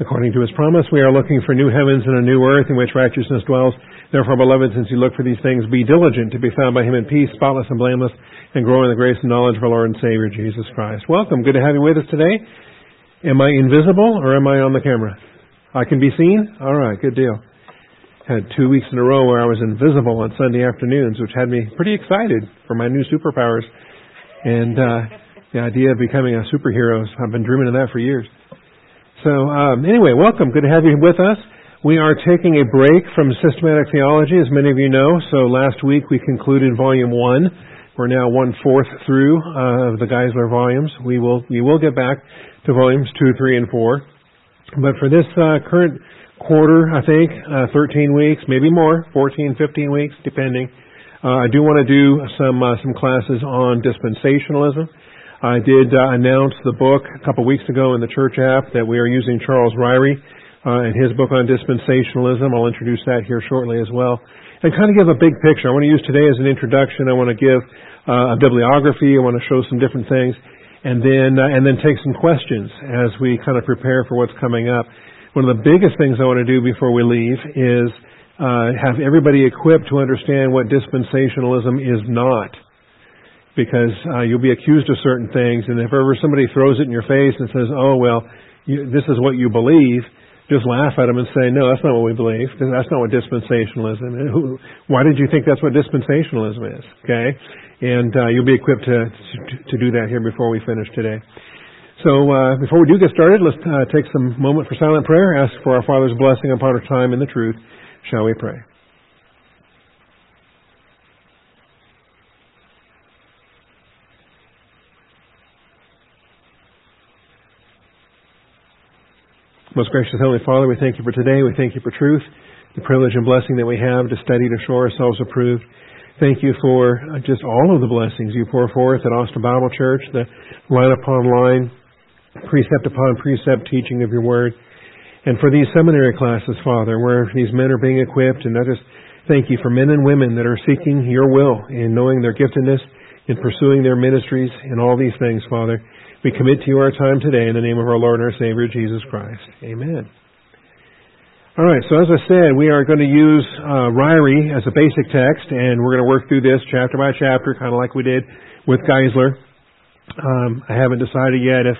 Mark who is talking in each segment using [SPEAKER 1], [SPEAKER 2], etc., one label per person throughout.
[SPEAKER 1] According to his promise, we are looking for new heavens and a new earth in which righteousness dwells. Therefore, beloved, since you look for these things, be diligent to be found by him in peace, spotless and blameless, and grow in the grace and knowledge of our Lord and Savior, Jesus Christ. Welcome. Good to have you with us today. Am I invisible or am I on the camera? I can be seen? All right, good deal. Had two weeks in a row where I was invisible on Sunday afternoons, which had me pretty excited for my new superpowers. And uh, the idea of becoming a superhero, I've been dreaming of that for years. So um, anyway, welcome. Good to have you with us. We are taking a break from systematic theology, as many of you know. So last week we concluded volume one. We're now one fourth through uh, the Geisler volumes. We will we will get back to volumes two, three, and four. But for this uh, current quarter, I think uh, 13 weeks, maybe more, 14, 15 weeks, depending. Uh, I do want to do some uh, some classes on dispensationalism. I did uh, announce the book a couple weeks ago in the church app that we are using Charles Ryrie uh, and his book on dispensationalism. I'll introduce that here shortly as well. And kind of give a big picture. I want to use today as an introduction. I want to give uh, a bibliography. I want to show some different things. And then, uh, and then take some questions as we kind of prepare for what's coming up. One of the biggest things I want to do before we leave is uh, have everybody equipped to understand what dispensationalism is not because uh, you'll be accused of certain things, and if ever somebody throws it in your face and says, "Oh well, you, this is what you believe," just laugh at them and say, "No, that's not what we believe. That's not what dispensationalism is. Who, why did you think that's what dispensationalism is?" Okay, and uh, you'll be equipped to, to to do that here before we finish today. So uh, before we do get started, let's uh, take some moment for silent prayer. Ask for our Father's blessing upon our time in the truth. Shall we pray? Most gracious Heavenly Father, we thank you for today. We thank you for truth, the privilege and blessing that we have to study to show ourselves approved. Thank you for uh, just all of the blessings you pour forth at Austin Bible Church, the line upon line, precept upon precept teaching of your word. And for these seminary classes, Father, where these men are being equipped, and I just thank you for men and women that are seeking your will in knowing their giftedness, in pursuing their ministries, and all these things, Father. We commit to you our time today in the name of our Lord and our Savior, Jesus Christ. Amen. All right, so as I said, we are going to use uh, Ryrie as a basic text, and we're going to work through this chapter by chapter, kind of like we did with Geisler. Um, I haven't decided yet if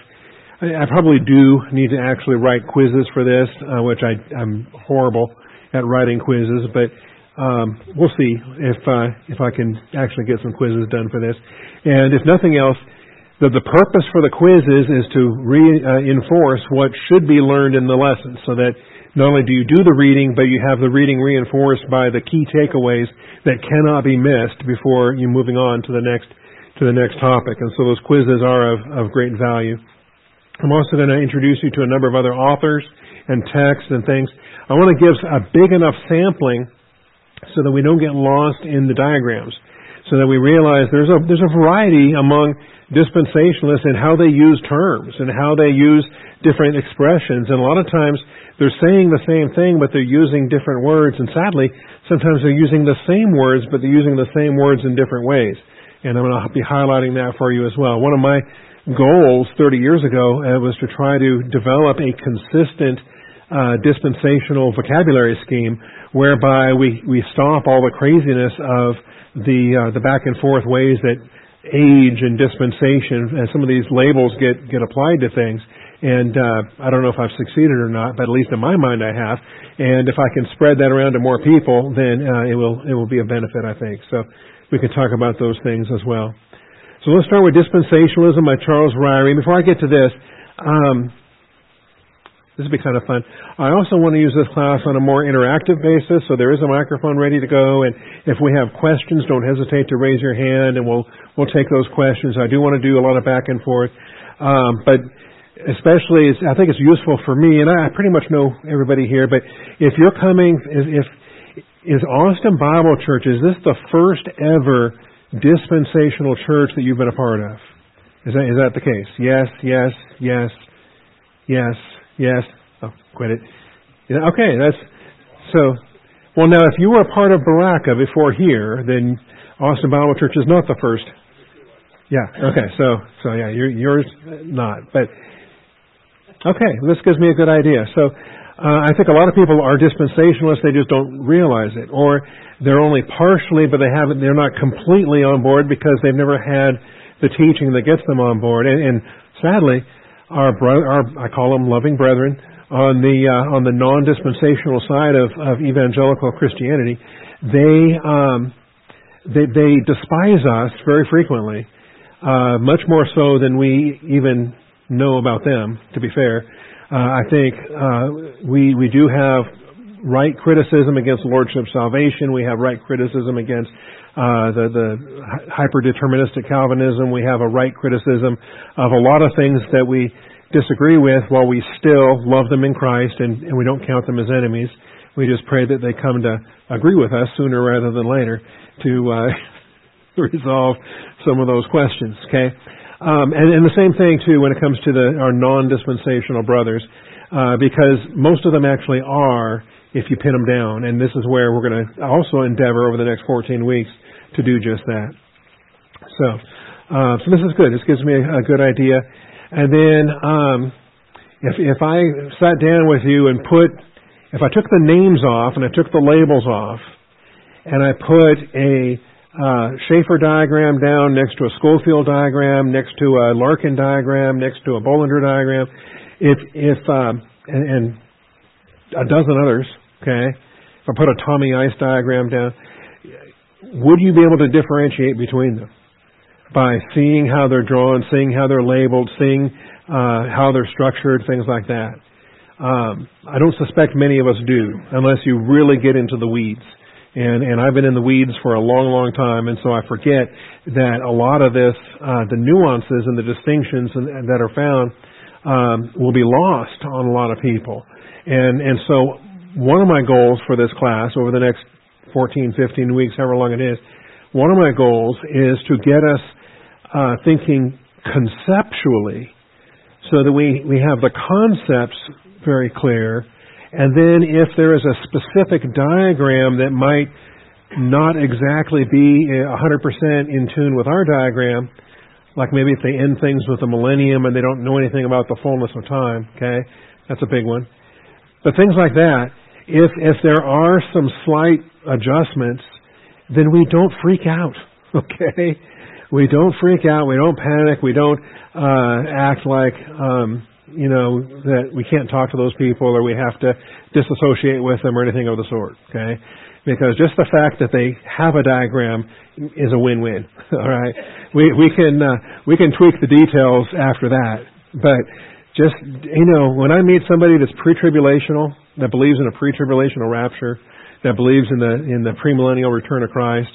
[SPEAKER 1] I, probably do need to actually write quizzes for this, uh, which I, I'm horrible at writing quizzes, but um, we'll see if uh, if I can actually get some quizzes done for this. And if nothing else, the, the purpose for the quizzes is to reinforce uh, what should be learned in the lesson so that not only do you do the reading, but you have the reading reinforced by the key takeaways that cannot be missed before you moving on to the next to the next topic. And so those quizzes are of, of great value. I'm also going to introduce you to a number of other authors and texts and things. I want to give a big enough sampling so that we don't get lost in the diagrams, so that we realize there's a there's a variety among dispensationalists and how they use terms and how they use different expressions. And a lot of times they're saying the same thing, but they're using different words. And sadly, sometimes they're using the same words, but they're using the same words in different ways. And I'm going to be highlighting that for you as well. One of my goals 30 years ago uh, was to try to develop a consistent uh, dispensational vocabulary scheme whereby we, we stop all the craziness of the uh, the back and forth ways that age and dispensation, and some of these labels get get applied to things. And uh, I don't know if I've succeeded or not, but at least in my mind I have. And if I can spread that around to more people, then uh, it will it will be a benefit, I think. So we can talk about those things as well. So let's start with dispensationalism by Charles Ryrie. Before I get to this, um, this would be kind of fun. I also want to use this class on a more interactive basis, so there is a microphone ready to go. And if we have questions, don't hesitate to raise your hand, and we'll we'll take those questions. I do want to do a lot of back and forth, um, but especially, I think it's useful for me, and I pretty much know everybody here. But if you're coming, if is Austin Bible Church is this the first ever dispensational church that you've been a part of? Is that is that the case? Yes, yes, yes, yes. Yes. Oh, quit it. Yeah, okay, that's so. Well, now, if you were a part of Berachah before here, then Austin Bible Church is not the first. Yeah. Okay. So, so yeah, you're, yours not. But Okay, this gives me a good idea. So uh, I think a lot of people are dispensationalists; they just don't realize it, or they're only partially, but they haven't. They're not completely on board because they've never had the teaching that gets them on board. And, and sadly, our, bro- our I call them loving brethren on the uh, on the non-dispensational side of, of evangelical Christianity, they um, they, they despise us very frequently, uh, much more so than we even know about them, to be fair. Uh, I think uh, we we do have right criticism against lordship salvation. We have right criticism against uh, the the hyper deterministic Calvinism. We have a right criticism of a lot of things that we disagree with, while we still love them in Christ and, and we don't count them as enemies. We just pray that they come to agree with us sooner rather than later to uh, resolve some of those questions. Okay. Um, and, and the same thing too when it comes to the, our non-dispensational brothers, uh, because most of them actually are if you pin them down. And this is where we're going to also endeavor over the next 14 weeks to do just that. So, uh, so this is good. This gives me a, a good idea. And then, um, if if I sat down with you and put, if I took the names off and I took the labels off, and I put a uh, Chafer diagram down next to a Scofield diagram, next to a Larkin diagram, next to a Bullinger diagram. If if um, and, and a dozen others, okay. If I put a Tommy Ice diagram down, would you be able to differentiate between them? By seeing how they're drawn, seeing how they're labeled, seeing uh, how they're structured, things like that? Um, I don't suspect many of us do, unless you really get into the weeds. And and I've been in the weeds for a long, long time, and so I forget that a lot of this, uh, the nuances and the distinctions and, that are found, um, will be lost on a lot of people, and and so one of my goals for this class over the next 14, 15 weeks, however long it is, one of my goals is to get us uh, thinking conceptually, so that we we have the concepts very clear and then if there is a specific diagram that might not exactly be 100% in tune with our diagram, like maybe if they end things with a millennium and they don't know anything about the fullness of time, okay? That's a big one. But things like that, if if there are some slight adjustments, then we don't freak out, okay? We don't freak out, we don't panic, we don't uh act like um you know, that we can't talk to those people or we have to disassociate with them or anything of the sort, okay? Because just the fact that they have a diagram is a win-win, all right? We, we can, uh, we can tweak the details after that, but just, you know, when I meet somebody that's pre-tribulational, that believes in a pre-tribulational rapture, that believes in the, in the premillennial return of Christ,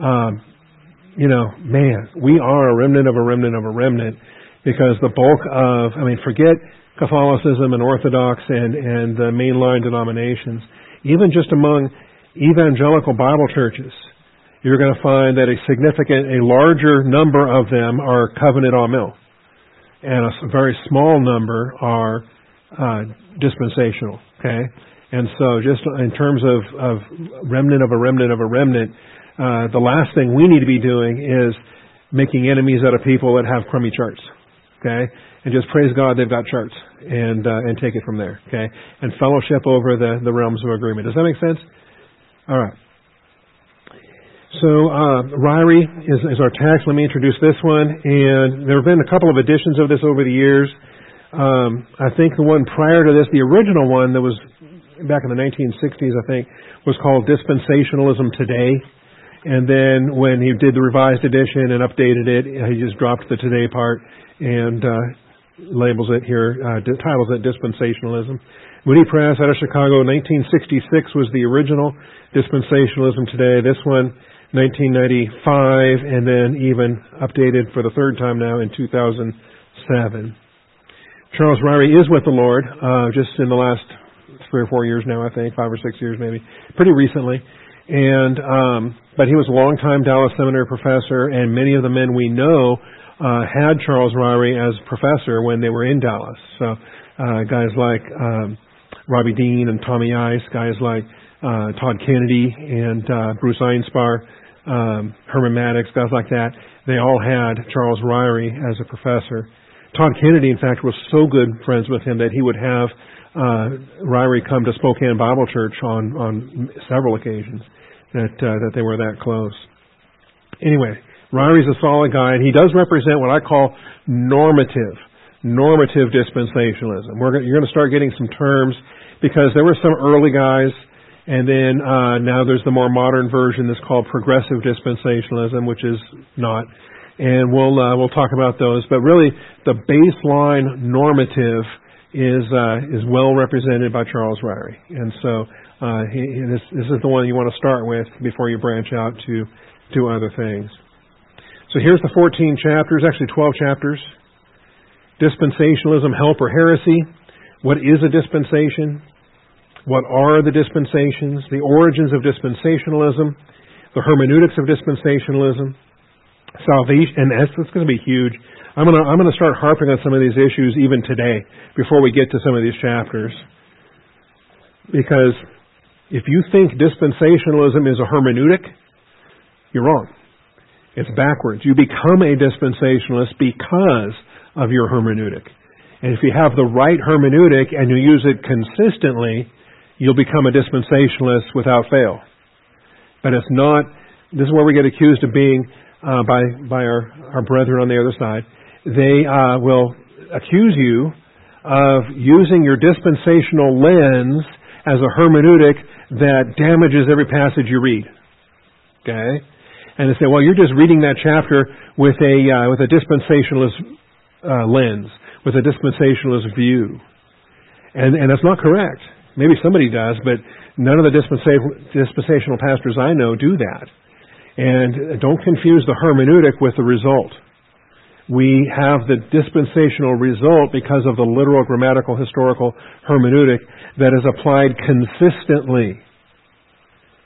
[SPEAKER 1] um, you know, man, we are a remnant of a remnant of a remnant because the bulk of, I mean, forget Catholicism and Orthodox and, and the mainline denominations, even just among evangelical Bible churches, you're going to find that a significant, a larger number of them are covenant Amil, and a very small number are uh, dispensational. Okay, and so just in terms of, of remnant of a remnant of a remnant, uh, the last thing we need to be doing is making enemies out of people that have crummy charts okay? And just praise God they've got charts and uh, and take it from there, okay? And fellowship over the the realms of agreement. Does that make sense? All right. So uh, Ryrie is, is our text. Let me introduce this one. And there have been a couple of editions of this over the years. Um, I think the one prior to this, the original one that was back in the 1960s, I think, was called Dispensationalism Today. And then when he did the revised edition and updated it, he just dropped the today part and uh, labels it here, uh, titles it Dispensationalism. Moody Press out of Chicago, 1966 was the original Dispensationalism today. This one, 1995, and then even updated for the third time now in 2007. Charles Ryrie is with the Lord, uh, just in the last three or four years now, I think, five or six years maybe, pretty recently. And um, but he was a longtime Dallas Seminary professor, and many of the men we know uh, had Charles Ryrie as professor when they were in Dallas. So uh, guys like um, Robbie Dean and Tommy Ice, guys like uh, Todd Kennedy and uh, Bruce Einspar, um, Herman Maddox, guys like that, they all had Charles Ryrie as a professor. Todd Kennedy, in fact, was so good friends with him that he would have uh, Ryrie come to Spokane Bible Church on on several occasions. That uh, that they were that close. Anyway, Ryrie's a solid guy, and he does represent what I call normative normative dispensationalism. We're, you're going to start getting some terms because there were some early guys, and then uh, now there's the more modern version that's called progressive dispensationalism, which is not. And we'll uh, we'll talk about those. But really, the baseline normative is uh, is well represented by Charles Ryrie, and so uh, he, this this is the one you want to start with before you branch out to to other things. So here's the 14 chapters, actually 12 chapters dispensationalism, help, or heresy. What is a dispensation? What are the dispensations? The origins of dispensationalism, the hermeneutics of dispensationalism, salvation, and that's, that's going to be huge. I'm going to I'm going to start harping on some of these issues even today before we get to some of these chapters, because if you think dispensationalism is a hermeneutic, you're wrong. It's backwards. You become a dispensationalist because of your hermeneutic. And if you have the right hermeneutic and you use it consistently, you'll become a dispensationalist without fail. But it's not, this is where we get accused of being uh, by, by our, our brethren on the other side. They uh, will accuse you of using your dispensational lens as a hermeneutic that damages every passage you read. Okay? And they say, well, you're just reading that chapter with a, uh, with a dispensationalist uh, lens, with a dispensationalist view. And, and that's not correct. Maybe somebody does, but none of the dispensational pastors I know do that. And don't confuse the hermeneutic with the result. We have the dispensational result because of the literal, grammatical, historical hermeneutic that is applied consistently.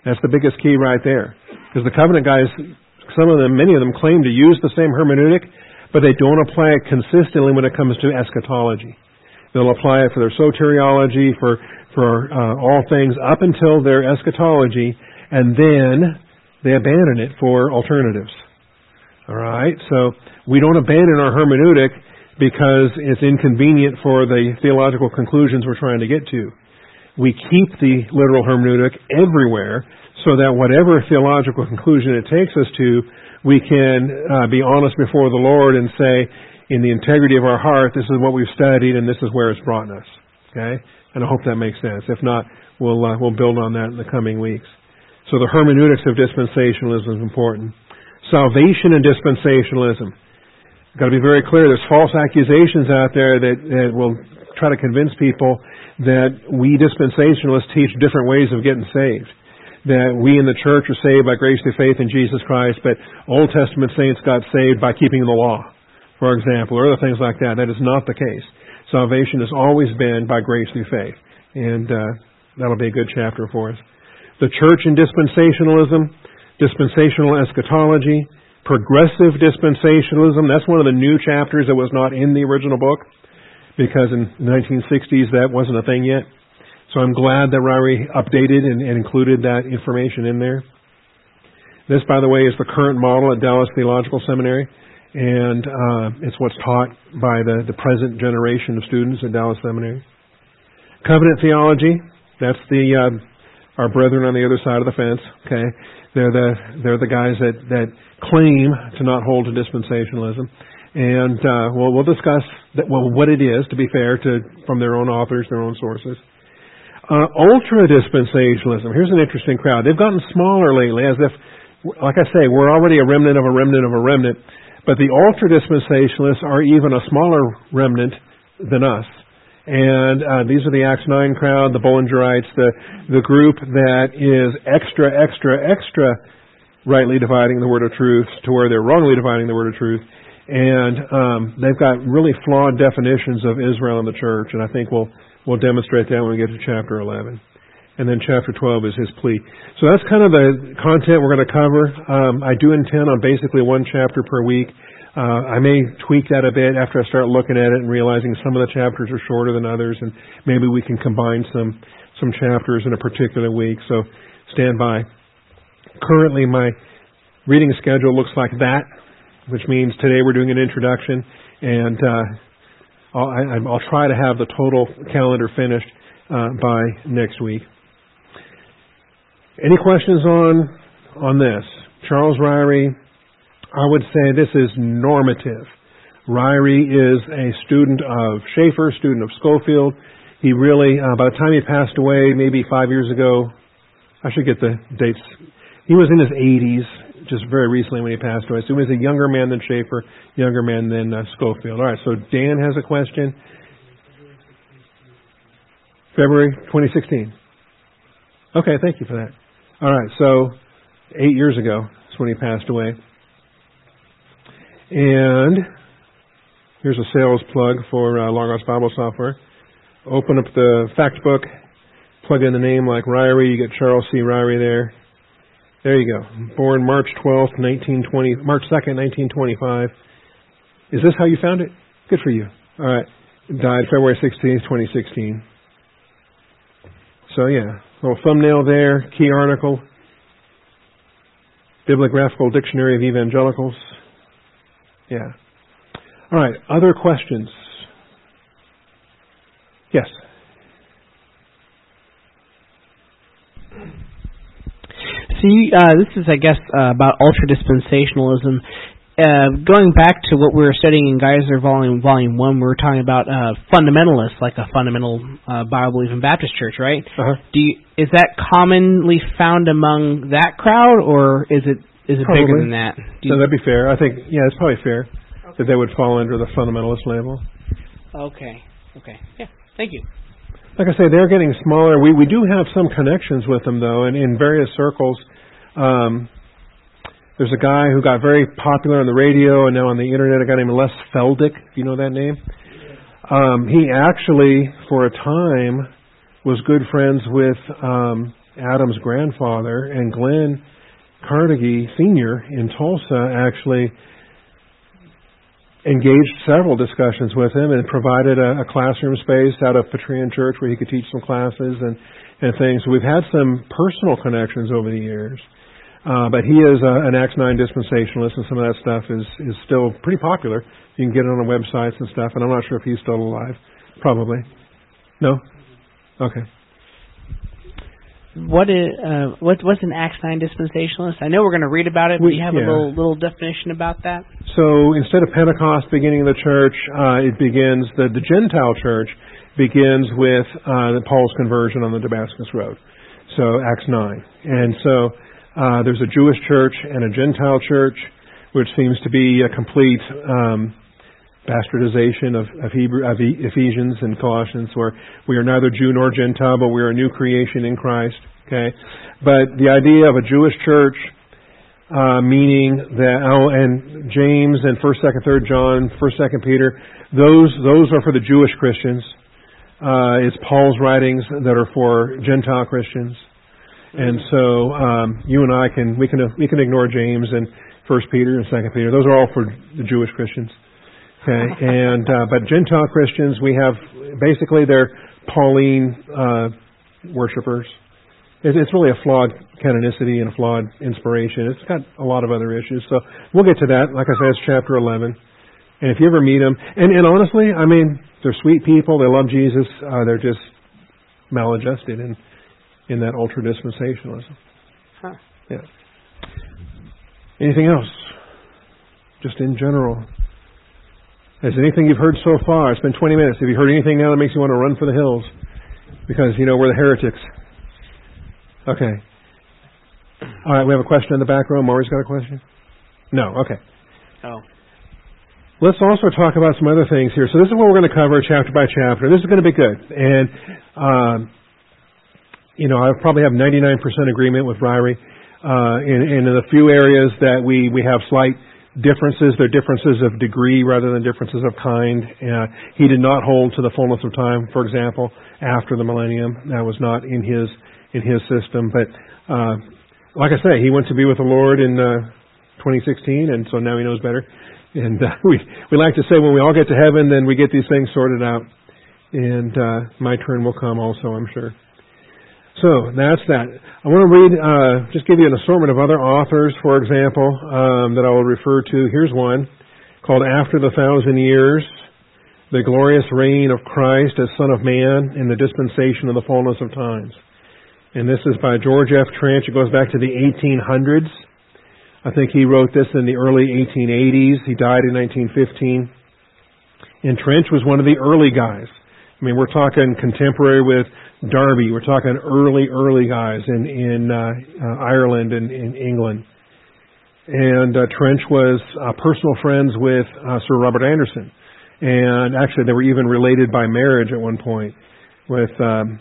[SPEAKER 1] That's the biggest key right there. Because the covenant guys, some of them, many of them claim to use the same hermeneutic, but they don't apply it consistently when it comes to eschatology. They'll apply it for their soteriology, for for uh, all things up until their eschatology, and then they abandon it for alternatives. All right, so we don't abandon our hermeneutic because it's inconvenient for the theological conclusions we're trying to get to. We keep the literal hermeneutic everywhere so that whatever theological conclusion it takes us to, we can uh, be honest before the Lord and say, in the integrity of our heart, this is what we've studied and this is where it's brought us. Okay? And I hope that makes sense. If not, we'll, uh, we'll build on that in the coming weeks. So the hermeneutics of dispensationalism is important. Salvation and dispensationalism. Got to be very clear. There's false accusations out there that, that will try to convince people that we dispensationalists teach different ways of getting saved that we in the church are saved by grace through faith in Jesus Christ, but Old Testament saints got saved by keeping the law, for example, or other things like that. That is not the case. Salvation has always been by grace through faith, and uh, that'll be a good chapter for us. The church in dispensationalism, dispensational eschatology, progressive dispensationalism. That's one of the new chapters that was not in the original book because in the 1960s that wasn't a thing yet. So I'm glad that Ryrie updated and, and included that information in there. This, by the way, is the current model at Dallas Theological Seminary, and uh, it's what's taught by the, the present generation of students at Dallas Seminary. Covenant theology, that's the uh, our brethren on the other side of the fence. Okay, they're the they're the guys that that claim to not hold to dispensationalism, and uh, well, we'll discuss that, well what it is. To be fair to from their own authors, their own sources. Uh, ultra dispensationalism. Here's an interesting crowd. They've gotten smaller lately, as if, like I say, we're already a remnant of a remnant of a remnant. But the ultra dispensationalists are even a smaller remnant than us. And uh, these are the Acts 9 crowd, the Bullingerites, the, the group that is extra, extra, extra rightly dividing the word of truth to where they're wrongly dividing the word of truth. And um, they've got really flawed definitions of Israel and the church, and I think we'll We'll demonstrate that when we get to chapter 11. And then chapter 12 is his plea. So that's kind of the content we're going to cover. Um, I do intend on basically one chapter per week. Uh, I may tweak that a bit after I start looking at it and realizing some of the chapters are shorter than others, and maybe we can combine some some chapters in a particular week. So stand by. Currently, my reading schedule looks like that, which means today we're doing an introduction, and uh, I'll, I, I'll try to have the total calendar finished uh, by next week. Any questions on on this? Charles Ryrie, I would say this is normative. Ryrie is a student of Chafer, student of Scofield. He really, uh, by the time he passed away, maybe five years ago, I should get the dates. He was in his 80s, just very recently when he passed away. So he was a younger man than Chafer, younger man than uh, Scofield. All right, so Dan has a question. February 2016. Okay, thank you for that. All right, so eight years ago is when he passed away. And here's a sales plug for uh, Logos Bible Software. Open up the fact book, plug in the name like Ryrie, you get Charles C. Ryrie there. There you go. Born March 12th, 1920, March 2nd, 1925. Is this how you found it? Good for you. All right. Died February 16th, 2016. So yeah, little thumbnail there, key article, Bibliographical Dictionary of Evangelicals. Yeah. All right, other questions? Yes.
[SPEAKER 2] See, uh, this is, I guess, uh, about ultra dispensationalism uh, going back to what we were studying in Geisler Volume Volume One, we were talking about uh, fundamentalists, like a fundamental uh, Bible believing Baptist church, right?
[SPEAKER 1] Uh-huh.
[SPEAKER 2] Do you, is that commonly found among that crowd, or is it is it
[SPEAKER 1] Probably.
[SPEAKER 2] bigger than that?
[SPEAKER 1] Do so that'd be fair. I think, yeah, it's probably fair okay. that they would fall under the fundamentalist label.
[SPEAKER 2] Okay. Okay. Yeah. Thank you.
[SPEAKER 1] Like I say, they're getting smaller. We we do have some connections with them though, and in various circles. Um, there's a guy who got very popular on the radio and now on the internet, a guy named Les Feldick. Do you know that name? Um, he actually, for a time, was good friends with um, Adam's grandfather, and Glenn Carnegie Sr. in Tulsa actually engaged several discussions with him and provided a, a classroom space out of Petrian Church where he could teach some classes and, and things. So we've had some personal connections over the years. Uh, but he is uh, an Acts 9 dispensationalist, and some of that stuff is, is still pretty popular. You can get it on the websites and stuff, and I'm not sure if he's still alive. Probably. No? Okay.
[SPEAKER 2] What is uh, what, what's an Acts nine dispensationalist? I know we're going to read about it, but
[SPEAKER 1] we,
[SPEAKER 2] you have
[SPEAKER 1] yeah.
[SPEAKER 2] a little little definition about that.
[SPEAKER 1] So instead of Pentecost beginning of the church, uh, it begins the the Gentile church begins with uh, Paul's conversion on the Damascus Road. So Acts nine, and so uh, there's a Jewish church and a Gentile church, which seems to be a complete um, bastardization of, of, Hebrew, of Ephesians and Colossians, where we are neither Jew nor Gentile, but we are a new creation in Christ. Okay, but the idea of a Jewish church, uh, meaning that oh, and James and First, Second, Third John, First, Second Peter, those those are for the Jewish Christians. Uh, it's Paul's writings that are for Gentile Christians. And so um, you and I can we can we can ignore James and First Peter and Second Peter. Those are all for the Jewish Christians. Okay, and uh, but Gentile Christians, we have basically they're Pauline uh, worshippers. It, it's really a flawed canonicity and a flawed inspiration. It's got a lot of other issues. So we'll get to that. Like I said, it's chapter 11. And if you ever meet them, and, and honestly, I mean, they're sweet people. They love Jesus. Uh, they're just maladjusted and in that ultra dispensationalism.
[SPEAKER 2] Huh.
[SPEAKER 1] Yeah. Anything else? Just in general. Has anything you've heard so far? It's been 20 minutes. Have you heard anything now that makes you want to run for the hills? Because, you know, we're the heretics. Okay. All right, we have a question in the back row. Maury's got a question? No, okay.
[SPEAKER 2] Oh.
[SPEAKER 1] Let's also talk about some other things here. So this is what we're going to cover chapter by chapter. This is going to be good. And um, you know, I probably have 99% agreement with Ryrie. Uh, in, in the few areas that we, we have slight differences, they're differences of degree rather than differences of kind. Uh, he did not hold to the fullness of time, for example, after the millennium. That was not in his, in his system. But, uh, like I say, he went to be with the Lord in, uh, 2016, and so now he knows better. And, uh, we, we like to say when we all get to heaven, then we get these things sorted out. And, uh, my turn will come also, I'm sure. So that's that. I want to read, uh, just give you an assortment of other authors, for example, um, that I will refer to. Here's one called After the Thousand Years the glorious reign of Christ as Son of Man in the dispensation of the fullness of times. And this is by George F. Trench. It goes back to the 1800s. I think he wrote this in the early 1880s. He died in 1915. And Trench was one of the early guys. I mean, we're talking contemporary with Darby. We're talking early, early guys in in uh, uh, Ireland and in England. And uh, Trench was uh, personal friends with uh, Sir Robert Anderson, and actually they were even related by marriage at one point, with um,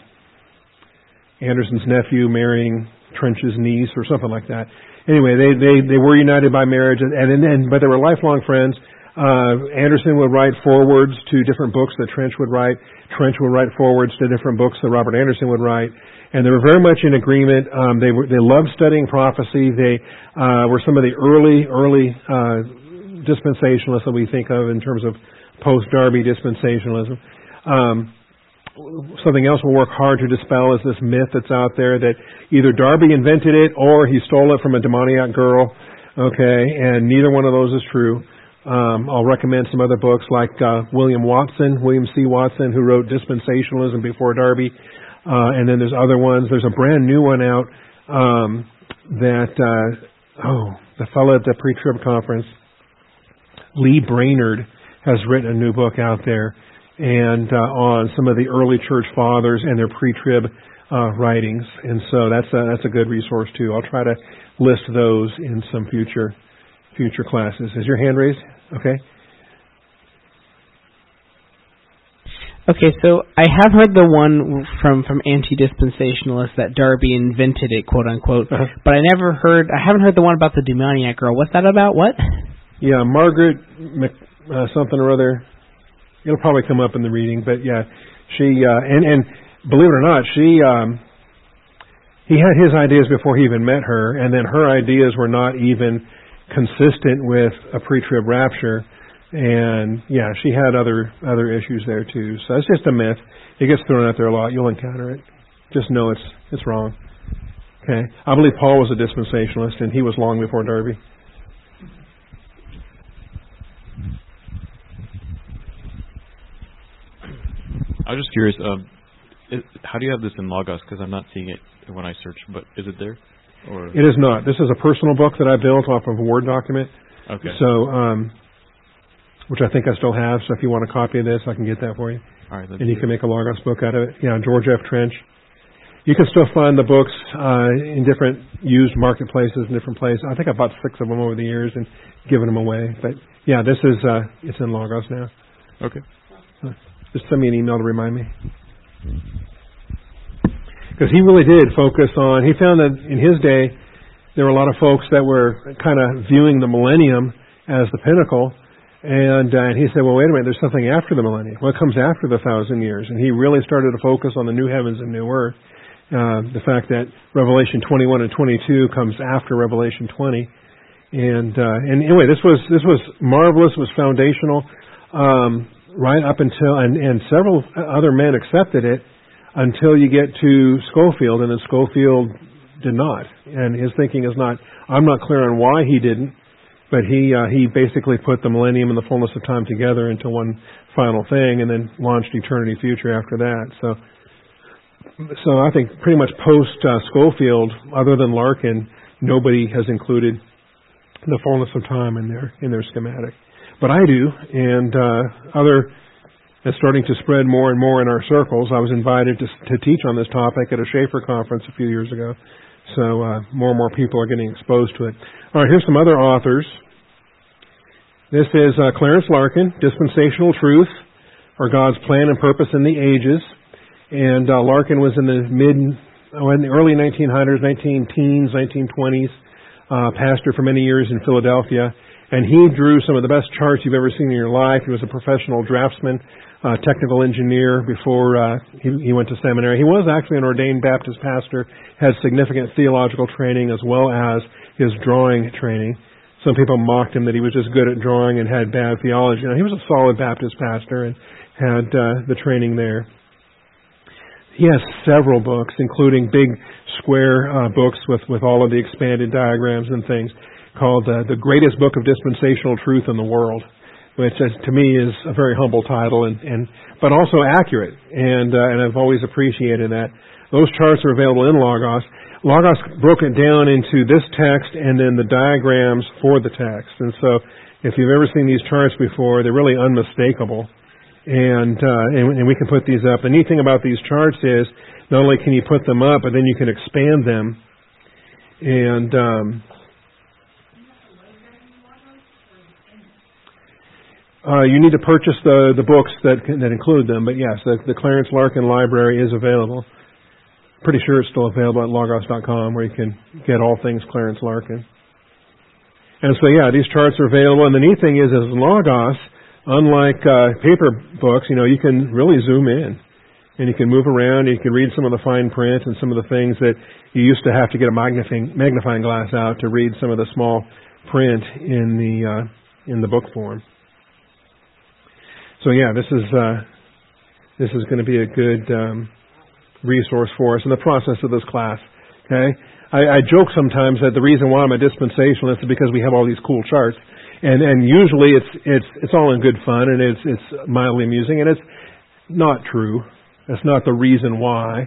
[SPEAKER 1] Anderson's nephew marrying Trench's niece or something like that. Anyway, they they they were united by marriage, and and, and but they were lifelong friends. Uh, Anderson would write forwards to different books that Trench would write. Trench would write forwards to different books that Robert Anderson would write. And they were very much in agreement. Um, they were, they loved studying prophecy. They uh, were some of the early, early uh, dispensationalists that we think of in terms of post-Darby dispensationalism. Um, something else we'll work hard to dispel is this myth that's out there that either Darby invented it or he stole it from a demoniac girl. Okay, and neither one of those is true. Um, I'll recommend some other books like uh, William Watson, William C. Watson, who wrote Dispensationalism before Darby. Uh, and then there's other ones. There's a brand new one out um, that, uh, oh, the fellow at the pre-trib conference, Lee Brainard, has written a new book out there and uh, on some of the early church fathers and their pre-trib uh, writings. And so that's a, that's a good resource too. I'll try to list those in some future future classes. Is your hand raised? Okay.
[SPEAKER 2] Okay, so I have heard the one from from anti-dispensationalists that Darby invented it, quote unquote. Uh-huh. But I never heard. I haven't heard the one about the demoniac girl. What's that about? What?
[SPEAKER 1] Yeah, Margaret Mc, uh, something or other. It'll probably come up in the reading, but yeah, she uh, and and believe it or not, she um, he had his ideas before he even met her, and then her ideas were not even consistent with a pre-trib rapture. And yeah, she had other other issues there too. So it's just a myth. It gets thrown out there a lot. You'll encounter it. Just know it's it's wrong. Okay. I believe Paul was a dispensationalist, and he was long before Darby.
[SPEAKER 3] I was just curious. Um, is, how do you have this in Logos? Because I'm not seeing it when I search. But is it there? Or
[SPEAKER 1] it is not. This is a personal book that I built off of a Word document.
[SPEAKER 3] Okay.
[SPEAKER 1] So, um, which I think I still have. So if you want a copy of this, I can get that for you.
[SPEAKER 3] All right.
[SPEAKER 1] And you can make a Logos book out of it. Yeah, George F. Trench. You can still find the books uh, in different used marketplaces in different places. I think I bought six of them over the years and given them away. But yeah, this is uh, it's in Logos now.
[SPEAKER 3] Okay.
[SPEAKER 1] Just send me an email to remind me because he really did focus on. He found that in his day there were a lot of folks that were kind of viewing the millennium as the pinnacle, and, uh, and he said, "Well, wait a minute. There's something after the millennium. What comes after the thousand years?" And he really started to focus on the new heavens and new earth. Uh, the fact that Revelation 21 and 22 comes after Revelation 20, and uh, and anyway, this was this was marvelous. Was foundational, um, right up until and and several other men accepted it until you get to Scofield, and then Scofield did not. And his thinking is not. I'm not clear on why he didn't, but he uh, he basically put the millennium and the fullness of time together into one final thing, and then launched eternity future after that. So. So I think pretty much post uh, Scofield, other than Larkin, nobody has included the fullness of time in their in their schematic. But I do, and uh, other is starting to spread more and more in our circles. I was invited to, to teach on this topic at a Chafer conference a few years ago. So uh, more and more people are getting exposed to it. All right, here's some other authors. This is uh, Clarence Larkin, Dispensational Truth, or God's Plan and Purpose in the Ages. And uh, Larkin was in the mid, oh, in the early 1900s, 19 teens, 1920s, uh, pastor for many years in Philadelphia. And he drew some of the best charts you've ever seen in your life. He was a professional draftsman uh, technical engineer before uh, he, he went to seminary. He was actually an ordained Baptist pastor, had significant theological training as well as his drawing training. Some people mocked him that he was just good at drawing and had bad theology. Now, he was a solid Baptist pastor and had uh, the training there. He has several books, including big square uh, books with, with all of the expanded diagrams and things, called uh, The Greatest Book of Dispensational Truth in the World which uh, to me is a very humble title, and, and but also accurate, and uh, and I've always appreciated that. Those charts are available in Logos. Logos broke it down into this text and then the diagrams for the text, and so if you've ever seen these charts before, they're really unmistakable, and uh, and, and we can put these up. The neat thing about these charts is not only can you put them up, but then you can expand them, and um, Uh, you need to purchase the the books that that include them, but yes, the, the Clarence Larkin Library is available. Pretty sure it's still available at logos.com, where you can get all things Clarence Larkin. And so, yeah, these charts are available. And the neat thing is, as Logos, unlike uh, paper books, you know, you can really zoom in, and you can move around. And you can read some of the fine print and some of the things that you used to have to get a magnifying magnifying glass out to read some of the small print in the uh, in the book form. So yeah, this is uh, this is going to be a good um, resource for us in the process of this class. Okay, I, I joke sometimes that the reason why I'm a dispensationalist is because we have all these cool charts, and and usually it's it's it's all in good fun and it's it's mildly amusing, and it's not true. That's not the reason why,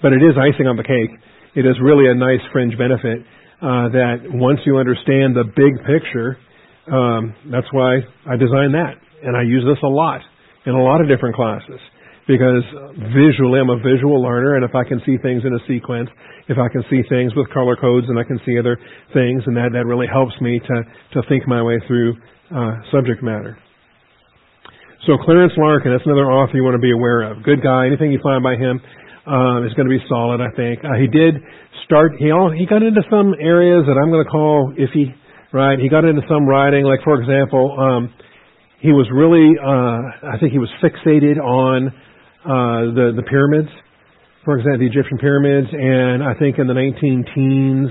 [SPEAKER 1] but it is icing on the cake. It is really a nice fringe benefit uh, that once you understand the big picture, um, that's why I designed that and I use this a lot in a lot of different classes because visually I'm a visual learner and if I can see things in a sequence, if I can see things with color codes and I can see other things and that, that really helps me to, to think my way through uh, subject matter. So Clarence Larkin, that's another author you want to be aware of. Good guy. Anything you find by him uh, is going to be solid, I think. Uh, he did start. He all, he got into some areas that I'm going to call iffy. Right? He got into some writing, like for example, um, he was really, uh, I think he was fixated on uh, the the pyramids, for example, the Egyptian pyramids, and I think in the 19 teens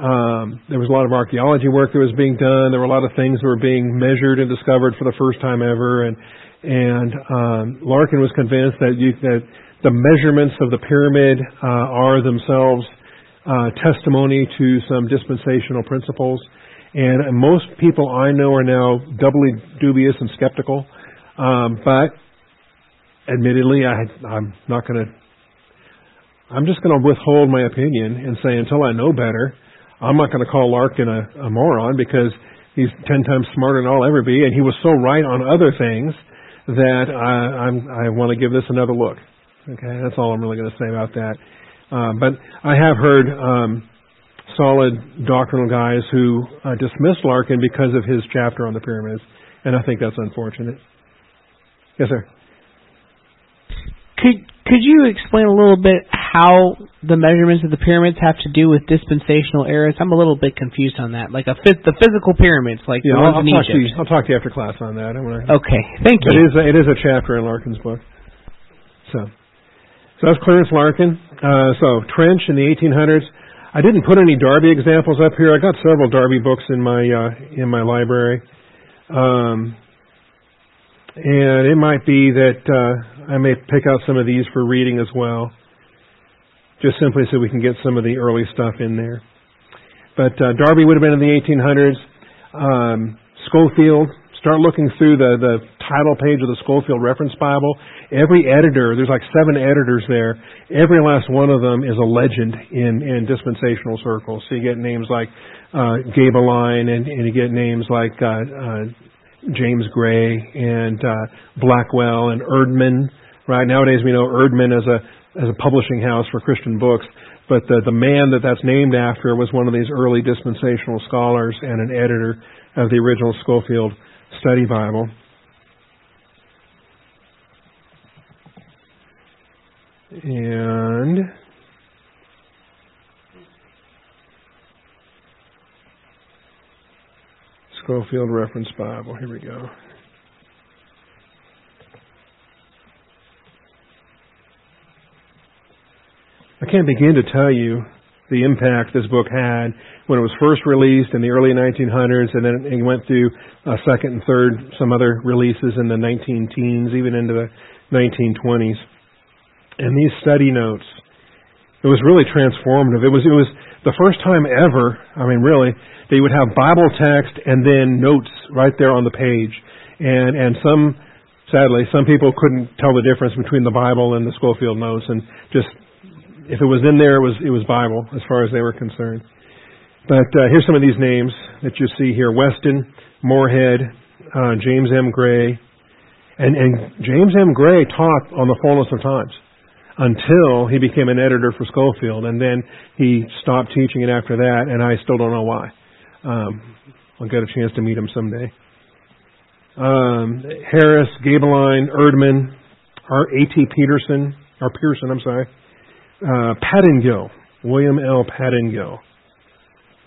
[SPEAKER 1] um, there was a lot of archaeology work that was being done. There were a lot of things that were being measured and discovered for the first time ever, and and um, Larkin was convinced that you, that the measurements of the pyramid uh, are themselves uh, testimony to some dispensational principles. And most people I know are now doubly dubious and skeptical. Um, but admittedly, I, I'm not going to. I'm just going to withhold my opinion and say until I know better, I'm not going to call Larkin a, a moron because he's ten times smarter than I'll ever be, and he was so right on other things that I, I want to give this another look. Okay, that's all I'm really going to say about that. Uh, but I have heard um, solid doctrinal guys who uh, dismissed Larkin because of his chapter on the pyramids, and I think that's unfortunate. Yes, sir.
[SPEAKER 2] Could could you explain a little bit how the measurements of the pyramids have to do with dispensational eras? I'm a little bit confused on that. Like a the physical pyramids, like
[SPEAKER 1] yeah,
[SPEAKER 2] the ones
[SPEAKER 1] I'll, I'll
[SPEAKER 2] in
[SPEAKER 1] talk
[SPEAKER 2] Egypt.
[SPEAKER 1] To you, I'll talk to you after class on that.
[SPEAKER 2] okay, thank you.
[SPEAKER 1] It is a, it is a chapter in Larkin's book. So, so that's Clarence Larkin. Uh, so Trench in the 1800s. I didn't put any Darby examples up here. I got several Darby books in my uh, in my library, um, and it might be that uh, I may pick out some of these for reading as well, just simply so we can get some of the early stuff in there. But uh, Darby would have been in the 1800s. Um, Scofield, start looking through the the title page of the Scofield Reference Bible, Every editor, there's like seven editors there. Every last one of them is a legend in, in dispensational circles. So you get names like uh, Gaebelein, and, and you get names like uh, uh, James Gray and uh, Blackwell and Erdman. Right nowadays, we know Erdman as a as a publishing house for Christian books, but the the man that that's named after was one of these early dispensational scholars and an editor of the original Scofield Study Bible. And Scofield Reference Bible. Here we go. I can't begin to tell you the impact this book had when it was first released in the early 1900s, and then it went through a second and third, some other releases in the 19 teens, even into the 1920s and these study notes. It was really transformative. It was it was the first time ever. I mean, really, they would have Bible text and then notes right there on the page. and and some sadly some people couldn't tell the difference between the Bible and the Scofield notes, and just if it was in there, it was it was Bible as far as they were concerned. But uh, here's some of these names that you see here: Weston, Moorhead, uh, James M. Gray, and and James M. Gray taught on the fullness of times until he became an editor for Scofield, and then he stopped teaching it after that, and I still don't know why. Um, I'll get a chance to meet him someday. Um, Harris, Gaebelein, Erdman, R. A.T. Peterson, or Pierson, I'm sorry, uh, Pettingill, William L. Pettingill.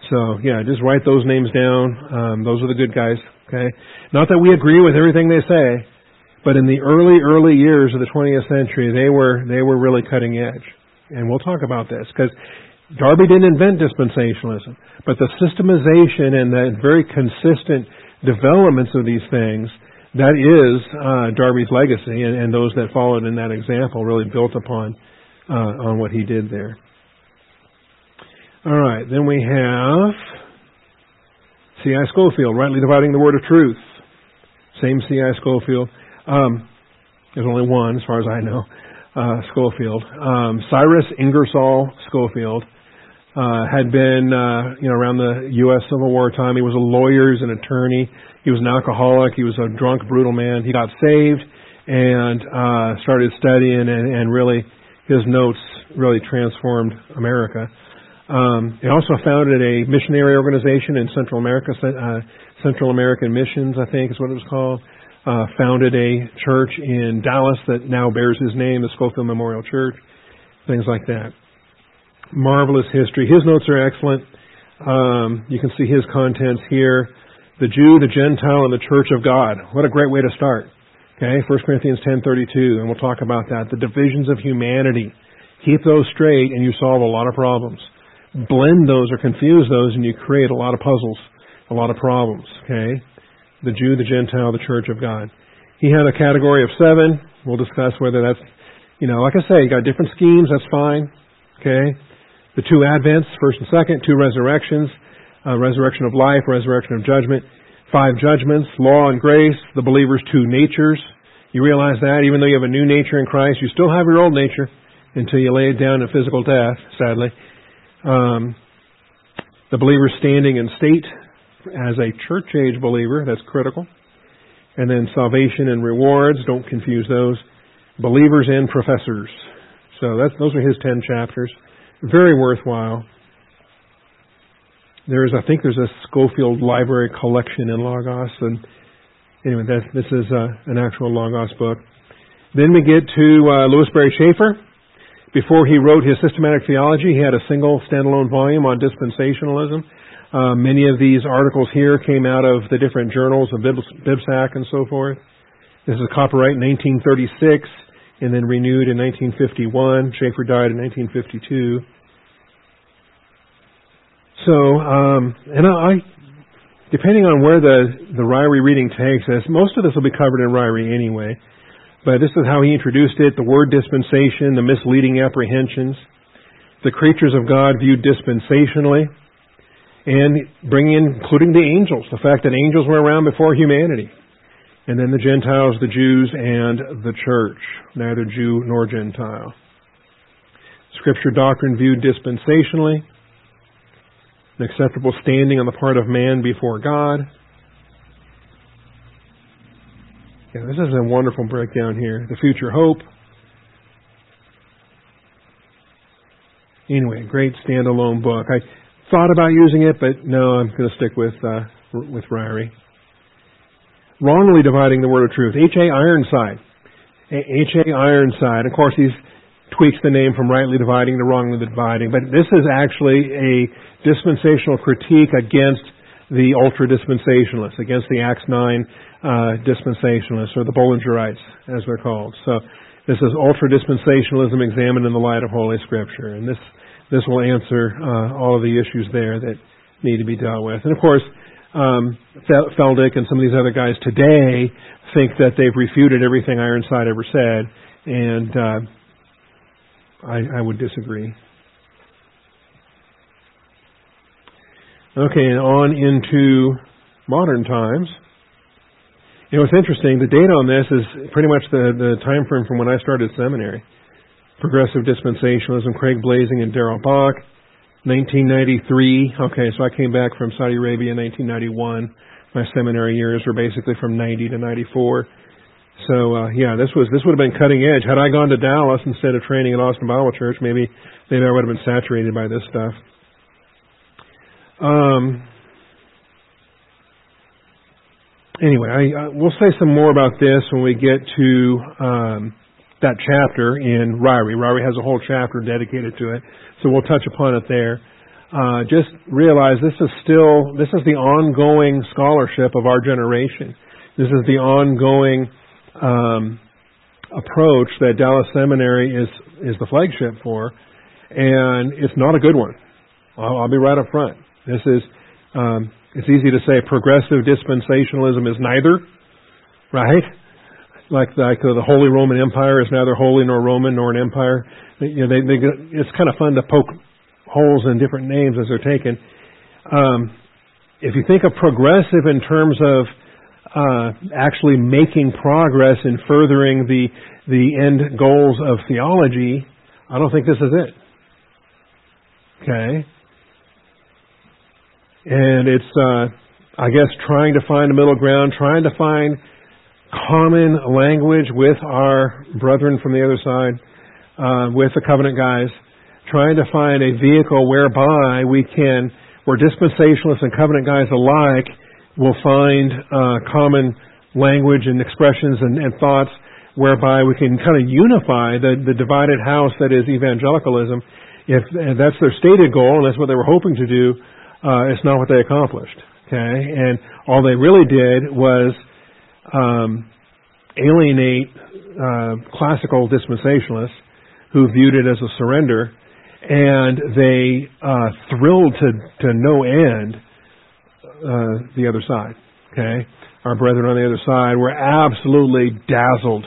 [SPEAKER 1] So yeah, just write those names down. Um, those are the good guys. Okay, not that we agree with everything they say, but in the early early years of the 20th century, they were they were really cutting edge. And we'll talk about this because Darby didn't invent dispensationalism, but the systemization and the very consistent developments of these things that is uh, Darby's legacy, and, and, those that followed in that example really built upon uh, on what he did there. All right, then we have C.I. Scofield, rightly dividing the word of truth. Same C.I. Scofield. Um, there's only one, as far as I know, uh, Scofield. Um, Cyrus Ingersoll Scofield uh, had been, uh, you know, around the U.S. Civil War time. He was a lawyer, he was an attorney. He was an alcoholic. He was a drunk, brutal man. He got saved and uh, started studying, and, and really, his notes really transformed America. Um, he also founded a missionary organization in Central America, uh, Central American Missions, I think is what it was called. Uh, founded a church in Dallas that now bears his name, the Scofield Memorial Church, things like that. Marvelous history. His notes are excellent. Um, you can see his contents here. The Jew, the Gentile, and the Church of God. What a great way to start. Okay, 1 Corinthians 10:32, and we'll talk about that. The divisions of humanity. Keep those straight, and you solve a lot of problems blend those or confuse those and you create a lot of puzzles, a lot of problems, okay? The Jew, the Gentile, the Church of God. He had a category of seven. We'll discuss whether that's, you know, like I say, you got different schemes, that's fine, okay? The two advents, first and second, two resurrections, uh, resurrection of life, resurrection of judgment, five judgments, law and grace, the believer's two natures. You realize that even though you have a new nature in Christ, you still have your old nature until you lay it down in physical death, sadly. Um, the believer standing in state as a church age believer, that's critical. And then salvation and rewards, don't confuse those. Believers and professors. So that's, those are his ten chapters. Very worthwhile. There's, I think there's a Scofield Library collection in Logos, and anyway, that, this is uh, an actual Logos book. Then we get to uh, Lewis Sperry Chafer, before he wrote his systematic theology, he had a single standalone volume on dispensationalism. Uh, many of these articles here came out of the different journals of BibSac and so forth. This is copyright in 1936 and then renewed in 1951. Chafer died in 1952. So, um, and I, depending on where the, the Ryrie reading takes us, most of this will be covered in Ryrie anyway. But this is how he introduced it the word dispensation, the misleading apprehensions, the creatures of God viewed dispensationally, and bringing in, including the angels, the fact that angels were around before humanity. And then the Gentiles, the Jews, and the church, neither Jew nor Gentile. Scripture doctrine viewed dispensationally, an acceptable standing on the part of man before God, Yeah, this is a wonderful breakdown here. The future hope. Anyway, great standalone book. I thought about using it, but no, I'm going to stick with uh, with Ryrie. Wrongly dividing the word of truth. H. A. Ironside. H. A. Ironside. Of course, he's tweaks the name from rightly dividing to wrongly dividing, but this is actually a dispensational critique against the ultra dispensationalists, against the Acts 9 uh, dispensationalists, or the Bullingerites, as they're called. So this is ultra dispensationalism examined in the light of Holy Scripture, and this this will answer uh, all of the issues there that need to be dealt with. And of course, um, Feldick and some of these other guys today think that they've refuted everything Ironside ever said, and uh, I, I would disagree. Okay, and on into modern times. You know, it's interesting. The date on this is pretty much the, the time frame from when I started seminary. Progressive Dispensationalism, Craig Blaising and Darrell Bock, 1993. Okay, so I came back from Saudi Arabia in 1991. My seminary years were basically from 90 to 94. So uh, yeah, this was this would have been cutting edge. Had I gone to Dallas instead of training at Austin Bible Church, maybe maybe I would have been saturated by this stuff. Um, anyway, I, uh, we'll say some more about this when we get to um, that chapter in Ryrie. Ryrie has a whole chapter dedicated to it, so we'll touch upon it there. Uh, just realize this is still this is the ongoing scholarship of our generation. This is the ongoing um, approach that Dallas Seminary is is the flagship for, and it's not a good one. I'll, I'll be right up front. This is um, it's easy to say progressive dispensationalism is neither, right? Like like the, the Holy Roman Empire is neither holy nor Roman nor an empire. You know, they, they, it's kind of fun to poke holes in different names as they're taken. Um, if you think of progressive in terms of uh, actually making progress in furthering the the end goals of theology, I don't think this is it. Okay, and it's, uh, I guess, trying to find a middle ground, trying to find common language with our brethren from the other side, uh, with the covenant guys, trying to find a vehicle whereby we can, where dispensationalists and covenant guys alike will find uh, common language and expressions and, and thoughts whereby we can kind of unify the, the divided house that is evangelicalism. If that's their stated goal, and that's what they were hoping to do, uh, it's not what they accomplished. Okay, and all they really did was um, alienate uh, classical dispensationalists who viewed it as a surrender, and they uh, thrilled to to no end uh, the other side. Okay, our brethren on the other side were absolutely dazzled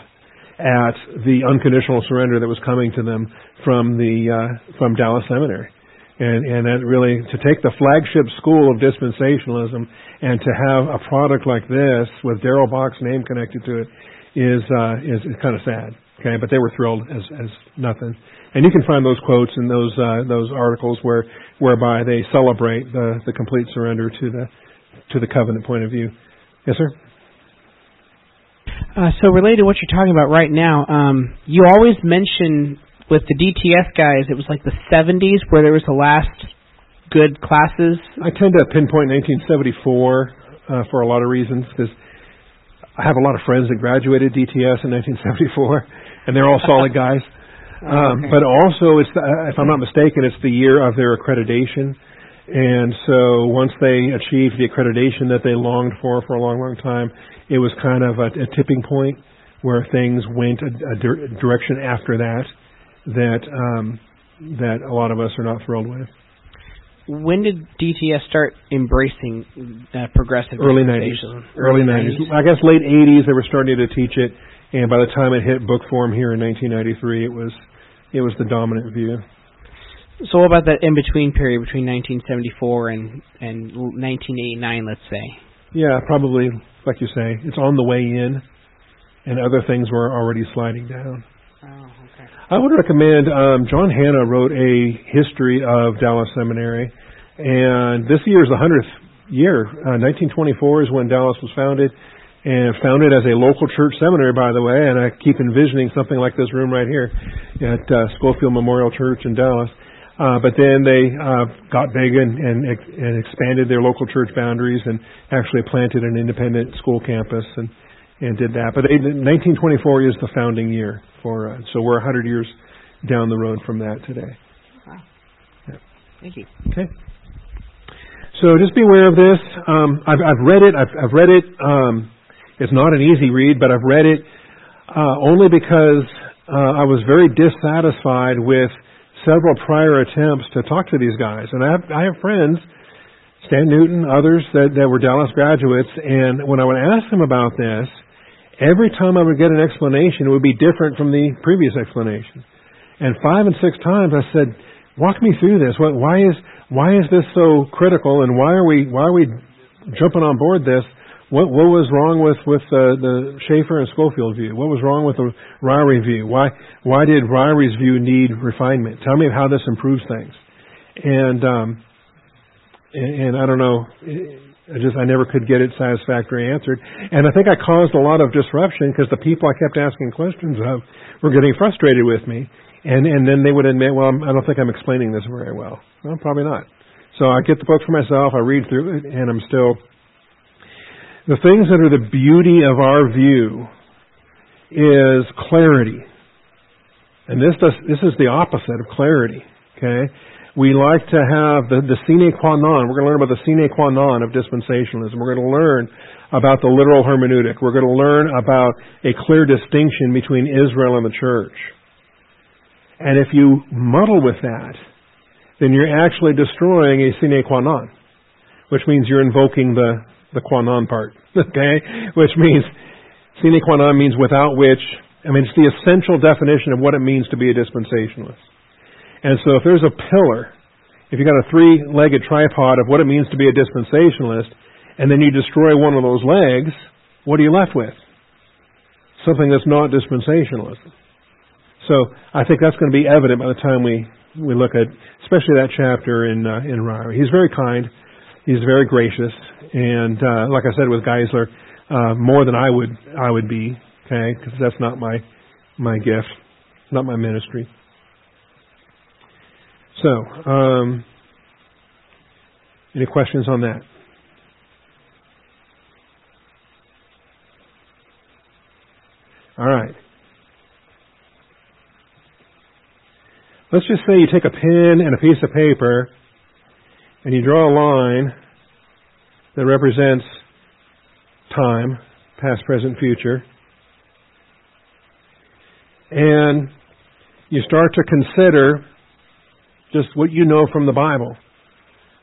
[SPEAKER 1] at the unconditional surrender that was coming to them from the uh, from Dallas Seminary and and that really to take the flagship school of dispensationalism and to have a product like this with Darrell Bock's name connected to it is uh, is, is kind of sad. Okay, but they were thrilled as as nothing. And you can find those quotes in those uh, those articles where whereby they celebrate the the complete surrender to the to the covenant point of view. Yes, sir.
[SPEAKER 2] Uh, so related to what you're talking about right now, um, you always mention with the DTS guys, it was like the 70s where there was the last good classes.
[SPEAKER 1] I tend to pinpoint 1974 uh, for a lot of reasons because I have a lot of friends that graduated DTS in 1974, and they're all solid guys. Um, okay. But also, it's the, uh, if I'm not mistaken, it's the year of their accreditation, and so once they achieved the accreditation that they longed for for a long, long time, it was kind of a, a tipping point where things went a, a direction after that that um, that a lot of us are not thrilled with.
[SPEAKER 2] When did DTS start embracing uh, progressive?
[SPEAKER 1] Early nineties. Early nineties. I guess late eighties they were starting to teach it, and by the time it hit book form here in 1993, it was it was the dominant view.
[SPEAKER 2] So what about that in between period between 1974 and and 1989, let's say?
[SPEAKER 1] Yeah, probably like you say, it's on the way in, and other things were already sliding down.
[SPEAKER 2] Oh, okay.
[SPEAKER 1] I would recommend um, John Hannah wrote a history of Dallas Seminary, and this year is the hundredth year. Uh, 1924 is when Dallas was founded, and founded as a local church seminary, by the way. And I keep envisioning something like this room right here at uh, Scofield Memorial Church in Dallas. Uh, but then they uh, got big and, and, and expanded their local church boundaries and actually planted an independent school campus and and did that. But they, 1924 is the founding year for, uh, so we're 100 years down the road from that today.
[SPEAKER 2] Wow. Yeah. Thank you.
[SPEAKER 1] Okay. So just be aware of this. Um, I've, I've read it. I've, I've read it. Um, it's not an easy read, but I've read it uh, only because uh, I was very dissatisfied with several prior attempts to talk to these guys. And I have, I have friends, Stan Newton, others that, that were Dallas graduates, and when I would ask them about this, every time I would get an explanation, it would be different from the previous explanation. And five and six times I said, walk me through this. Why is, why is this so critical and why are we, why are we jumping on board this What, what was wrong with with uh, the Chafer and Scofield view? What was wrong with the Ryrie view? Why why did Ryrie's view need refinement? Tell me how this improves things. And um, and, and I don't know. I just I never could get it satisfactorily answered, and I think I caused a lot of disruption because the people I kept asking questions of were getting frustrated with me, and and then they would admit, well, I'm, I don't think I'm explaining this very well. Well, probably not. So I get the book for myself, I read through it, and I'm still the things that are the beauty of our view is clarity. And this does, this is the opposite of clarity. Okay? We like to have the, the sine qua non. We're going to learn about the sine qua non of dispensationalism. We're going to learn about the literal hermeneutic. We're going to learn about a clear distinction between Israel and the church. And if you muddle with that, then you're actually destroying a sine qua non, which means you're invoking the the qua non part, okay? Which means, sine qua non means without which, I mean, it's the essential definition of what it means to be a dispensationalist. And so if there's a pillar, if you've got a three-legged tripod of what it means to be a dispensationalist, and then you destroy one of those legs, what are you left with? Something that's not dispensationalism. So I think that's going to be evident by the time we, we look at, especially that chapter in uh, in Ryrie. He's very kind. He's very gracious, and uh, like I said with Geisler, uh, more than I would I would be, okay, because that's not my my gift, not my ministry. So, um, any questions on that? All right. Let's just say you take a pen and a piece of paper and you draw a line that represents time, past, present, future, and you start to consider just what you know from the Bible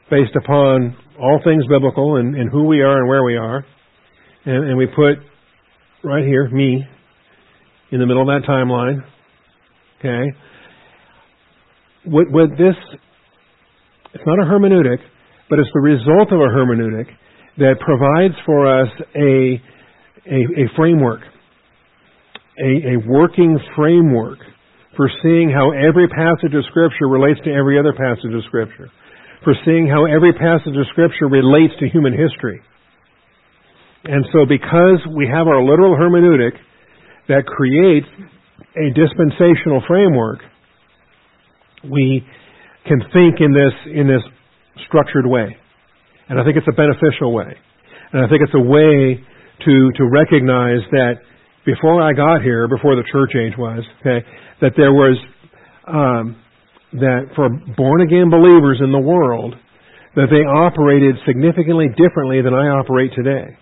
[SPEAKER 1] based upon all things biblical and, and who we are and where we are. And, and we put right here, me, in the middle of that timeline. Okay? What, what this it's not a hermeneutic, but it's the result of a hermeneutic that provides for us a, a, a framework, a, a working framework for seeing how every passage of Scripture relates to every other passage of Scripture, for seeing how every passage of Scripture relates to human history. And so, because we have our literal hermeneutic that creates a dispensational framework, we can think in this in this structured way. And I think it's a beneficial way. And I think it's a way to to recognize that before I got here, before the church age was, okay, that there was um, that for born again believers in the world, that they operated significantly differently than I operate today.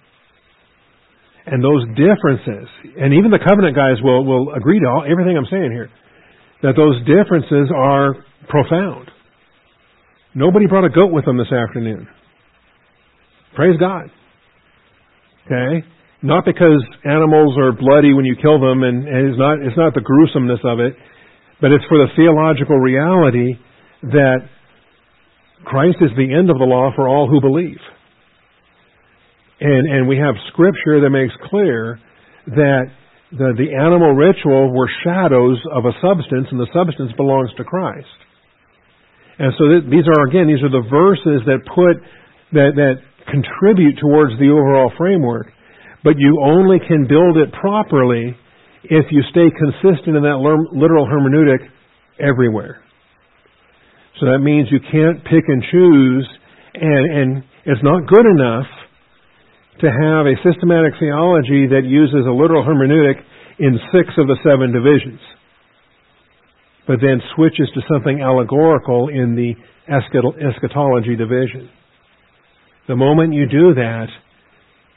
[SPEAKER 1] And those differences, and even the covenant guys will, will agree to all, everything I'm saying here, that those differences are profound. Nobody brought a goat with them this afternoon. Praise God. Okay? Not because animals are bloody when you kill them and, and it's not it's not the gruesomeness of it, but it's for the theological reality that Christ is the end of the law for all who believe. And and we have scripture that makes clear that the, the animal ritual were shadows of a substance and the substance belongs to Christ. And so th- these are again, these are the verses that put that that contribute towards the overall framework. But you only can build it properly if you stay consistent in that literal hermeneutic everywhere. So that means you can't pick and choose, and, and it's not good enough to have a systematic theology that uses a literal hermeneutic in six of the seven divisions but then switches to something allegorical in the eschatology division. The moment you do that,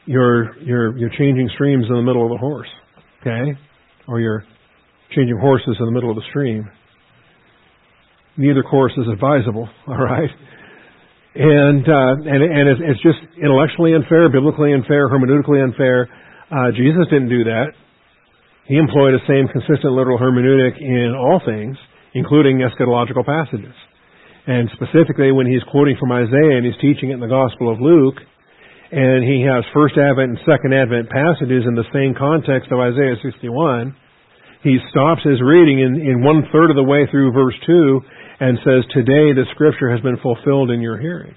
[SPEAKER 1] you're you're you're changing streams in the middle of the horse, okay, or you're changing horses in the middle of the stream. Neither course is advisable. All right, and uh, and and it's, it's just intellectually unfair, biblically unfair, hermeneutically unfair. Uh, Jesus didn't do that. He employed the same consistent literal hermeneutic in all things, including eschatological passages. And specifically when he's quoting from Isaiah and he's teaching it in the Gospel of Luke, and he has first advent and second advent passages in the same context of Isaiah 61, he stops his reading in, in one third of the way through verse 2 and says, Today the scripture has been fulfilled in your hearing.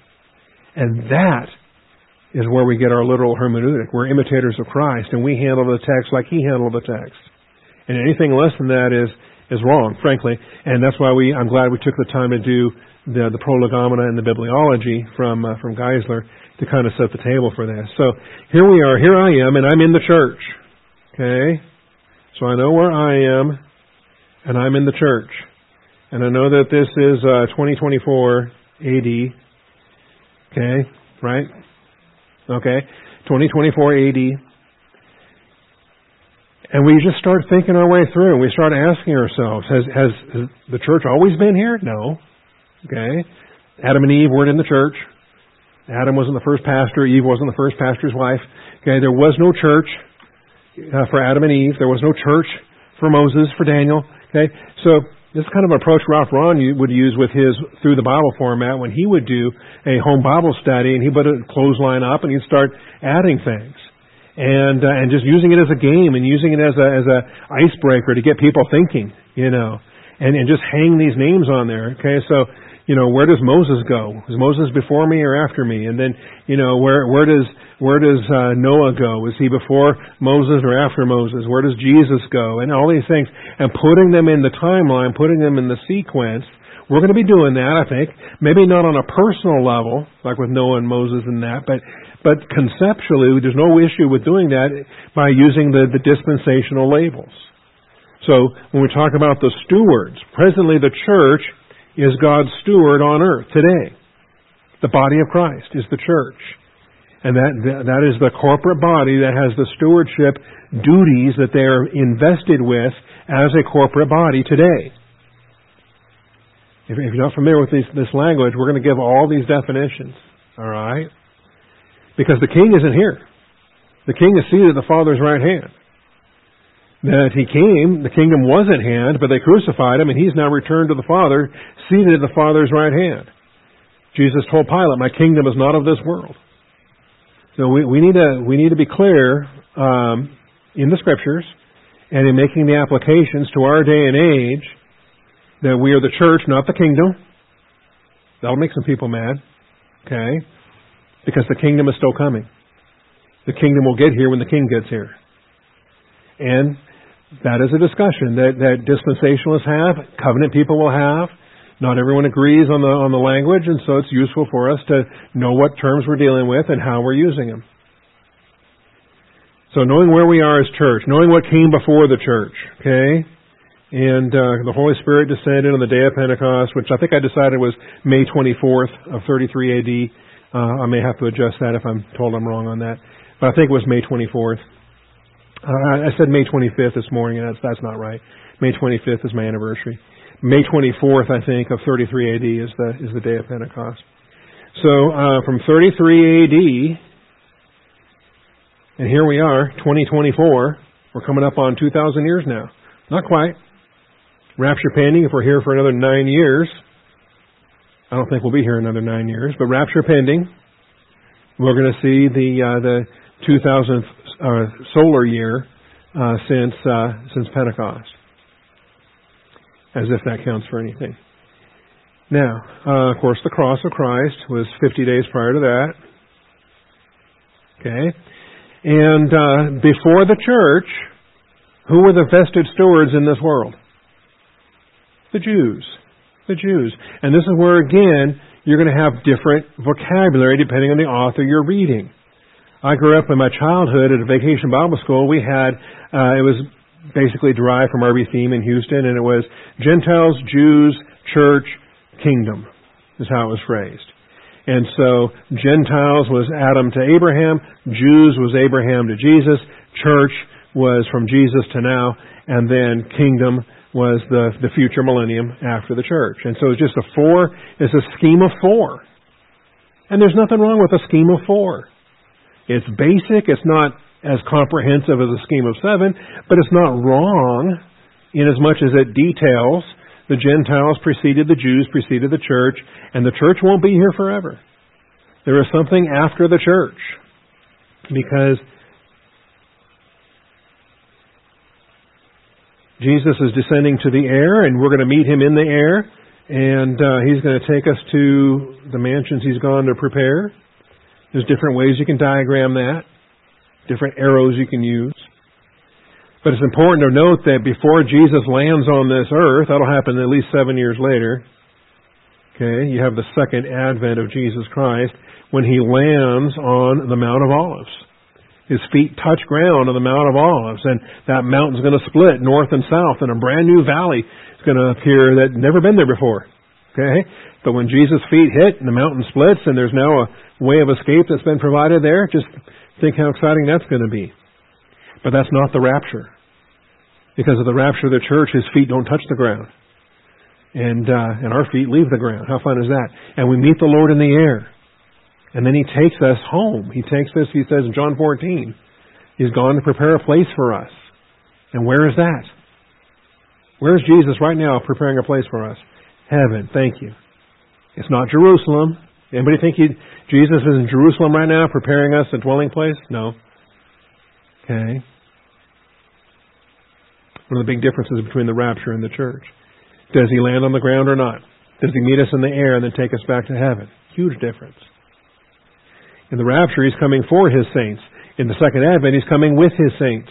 [SPEAKER 1] And that is where we get our literal hermeneutic. We're imitators of Christ, and we handle the text like he handled the text. And anything less than that is is wrong, frankly. And that's why we I'm glad we took the time to do the the prolegomena and the bibliology from uh, from Geisler to kind of set the table for this. So here we are. Here I am, and I'm in the church. Okay, so I know where I am, and I'm in the church, and I know that this is uh, 2024 AD. Okay, right? Okay, 2024 AD. And we just start thinking our way through. and We start asking ourselves, has, has, has the church always been here? No. Okay. Adam and Eve weren't in the church. Adam wasn't the first pastor. Eve wasn't the first pastor's wife. Okay, there was no church uh, for Adam and Eve. There was no church for Moses, for Daniel. Okay, so this kind of approach Ralph Ron would use with his through the Bible format when he would do a home Bible study and he put a clothesline up and he'd start adding things and uh, and just using it as a game and using it as a as a icebreaker to get people thinking, you know, and and just hang these names on there. Okay, so you know, where does Moses go? Is Moses before me or after me? And then, you know, where where does where does uh, Noah go? Is he before Moses or after Moses? Where does Jesus go? And all these things, and putting them in the timeline, putting them in the sequence. We're going to be doing that, I think. Maybe not on a personal level, like with Noah and Moses and that, but but conceptually, there's no issue with doing that by using the, the dispensational labels. So when we talk about the stewards, presently the church is God's steward on earth today. The body of Christ is the church. And that, that is the corporate body that has the stewardship duties that they are invested with as a corporate body today. If, you're not familiar with this, this language, we're going to give all these definitions. All right? Because the king isn't here. The king is seated at the Father's right hand that he came, the kingdom was at hand, but they crucified him, and he's now returned to the Father, seated at the Father's right hand. Jesus told Pilate, "My kingdom is not of this world." So we, we need to we need to be clear um, in the Scriptures and in making the applications to our day and age that we are the church, not the kingdom. That'll make some people mad, okay? Because the kingdom is still coming. The kingdom will get here when the king gets here. And that is a discussion that, that dispensationalists have, covenant people will have. Not everyone agrees on the on the language, and so it's useful for us to know what terms we're dealing with and how we're using them. So knowing where we are as church, knowing what came before the church, okay, and uh, the Holy Spirit descended on the day of Pentecost, which I think I decided was May 24th of 33 AD. Uh, I may have to adjust that if I'm told I'm wrong on that, but I think it was May 24th. Uh, I said May 25th this morning, and that's that's not right. May 25th is my anniversary. May 24th, I think, of 33 AD is the is the day of Pentecost. So uh, from 33 AD, and here we are, 2024. We're coming up on 2,000 years now. Not quite. Rapture pending. If we're here for another nine years, I don't think we'll be here another nine years. But rapture pending, we're going to see the uh, the 2000th uh, solar year uh, since uh, since Pentecost, as if that counts for anything. Now, uh, of course, the cross of Christ was 50 days prior to that. Okay, and uh, before the church, who were the vested stewards in this world? The Jews. The Jews. And this is where, again, you're going to have different vocabulary depending on the author you're reading. I grew up in my childhood at a vacation Bible school. We had, uh, it was basically derived from RB Thieme in Houston, and it was Gentiles, Jews, Church, Kingdom, is how it was phrased. And so Gentiles was Adam to Abraham, Jews was Abraham to Jesus, Church was from Jesus to now, and then Kingdom was the, the future millennium after the church. And so it's just a four, it's a scheme of four. And there's nothing wrong with a scheme of four. It's basic. It's not as comprehensive as a scheme of seven, but it's not wrong in as much as it details the Gentiles preceded the Jews, preceded the church, and the church won't be here forever. There is something after the church. Because Jesus is descending to the air, and we're going to meet him in the air, and uh, he's going to take us to the mansions he's gone to prepare. There's different ways you can diagram that, different arrows you can use. But it's important to note that before Jesus lands on this earth, that'll happen at least seven years later. Okay, you have the second advent of Jesus Christ when he lands on the Mount of Olives. His feet touch ground on the Mount of Olives, and that mountain's going to split north and south, and a brand new valley is going to appear that never been there before. Okay? But when Jesus' feet hit and the mountain splits, and there's now a way of escape that's been provided there, just think how exciting that's going to be. But that's not the rapture. Because of the rapture of the church, his feet don't touch the ground. And, uh, and our feet leave the ground. How fun is that? And we meet the Lord in the air. And then he takes us home. He takes us, he says in John 14, he's gone to prepare a place for us. And where is that? Where is Jesus right now preparing a place for us? Heaven. Thank you. It's not Jerusalem. Anybody think he, Jesus is in Jerusalem right now preparing us a dwelling place? No. Okay. One of the big differences between the rapture and the church. Does he land on the ground or not? Does he meet us in the air and then take us back to heaven? Huge difference. In the rapture, he's coming for his saints. In the second advent, he's coming with his saints.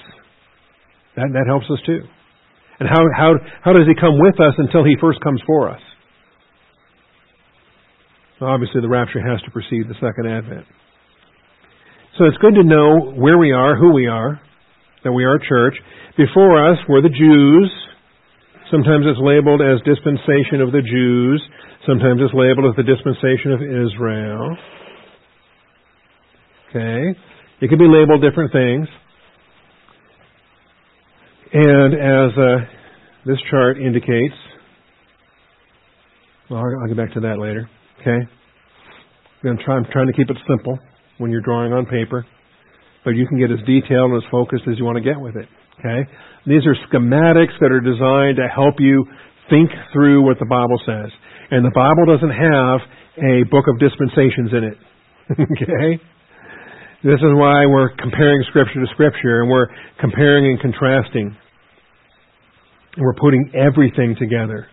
[SPEAKER 1] That, that helps us too. And how, how, how does he come with us until he first comes for us? Obviously, the rapture has to precede the second advent. So it's good to know where we are, who we are, that we are a church. Before us were the Jews. Sometimes it's labeled as dispensation of the Jews. Sometimes it's labeled as the dispensation of Israel. Okay? It can be labeled different things. And as uh, this chart indicates, well, I'll get back to that later. Okay? I'm, I'm trying to keep it simple when you're drawing on paper, but you can get as detailed and as focused as you want to get with it. Okay? These are schematics that are designed to help you think through what the Bible says. And the Bible doesn't have a book of dispensations in it. okay? This is why we're comparing Scripture to Scripture and we're comparing and contrasting. We're putting everything together.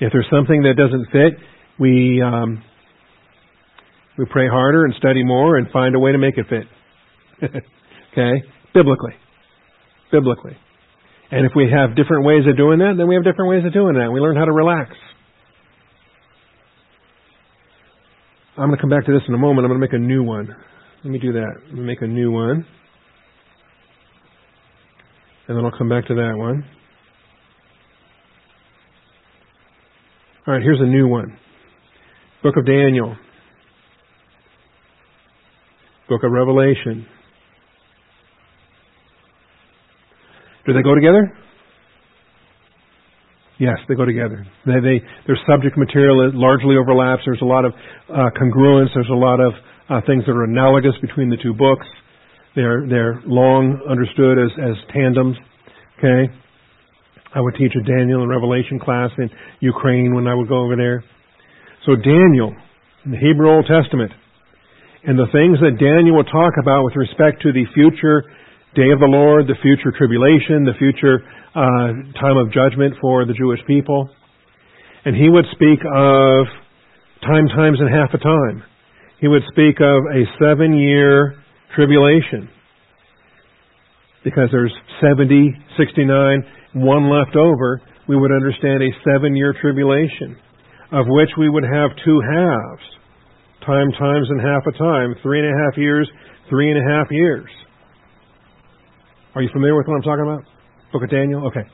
[SPEAKER 1] If there's something that doesn't fit, we um, we pray harder and study more and find a way to make it fit. okay, biblically, biblically. And if we have different ways of doing that, then we have different ways of doing that. We learn how to relax. I'm going to come back to this in a moment. I'm going to make a new one. Let me do that. Let me make a new one. And then I'll come back to that one. All right, here's a new one. Book of Daniel. Book of Revelation. Do they go together? Yes, they go together. They, they, their subject material largely overlaps. There's a lot of uh, congruence. There's a lot of uh, things that are analogous between the two books. They're they're long understood as as tandems. Okay, I would teach a Daniel and Revelation class in Ukraine when I would go over there. So Daniel in the Hebrew Old Testament and the things that Daniel will talk about with respect to the future day of the Lord, the future tribulation, the future uh, time of judgment for the Jewish people. And he would speak of time, times, and half a time he would speak of a seven year tribulation. Because there's 70, 69, one left over, we would understand a seven year tribulation, of which we would have two halves. Time times and half a time. Three and a half years, three and a half years. Are you familiar with what I'm talking about? Book of Daniel? Okay.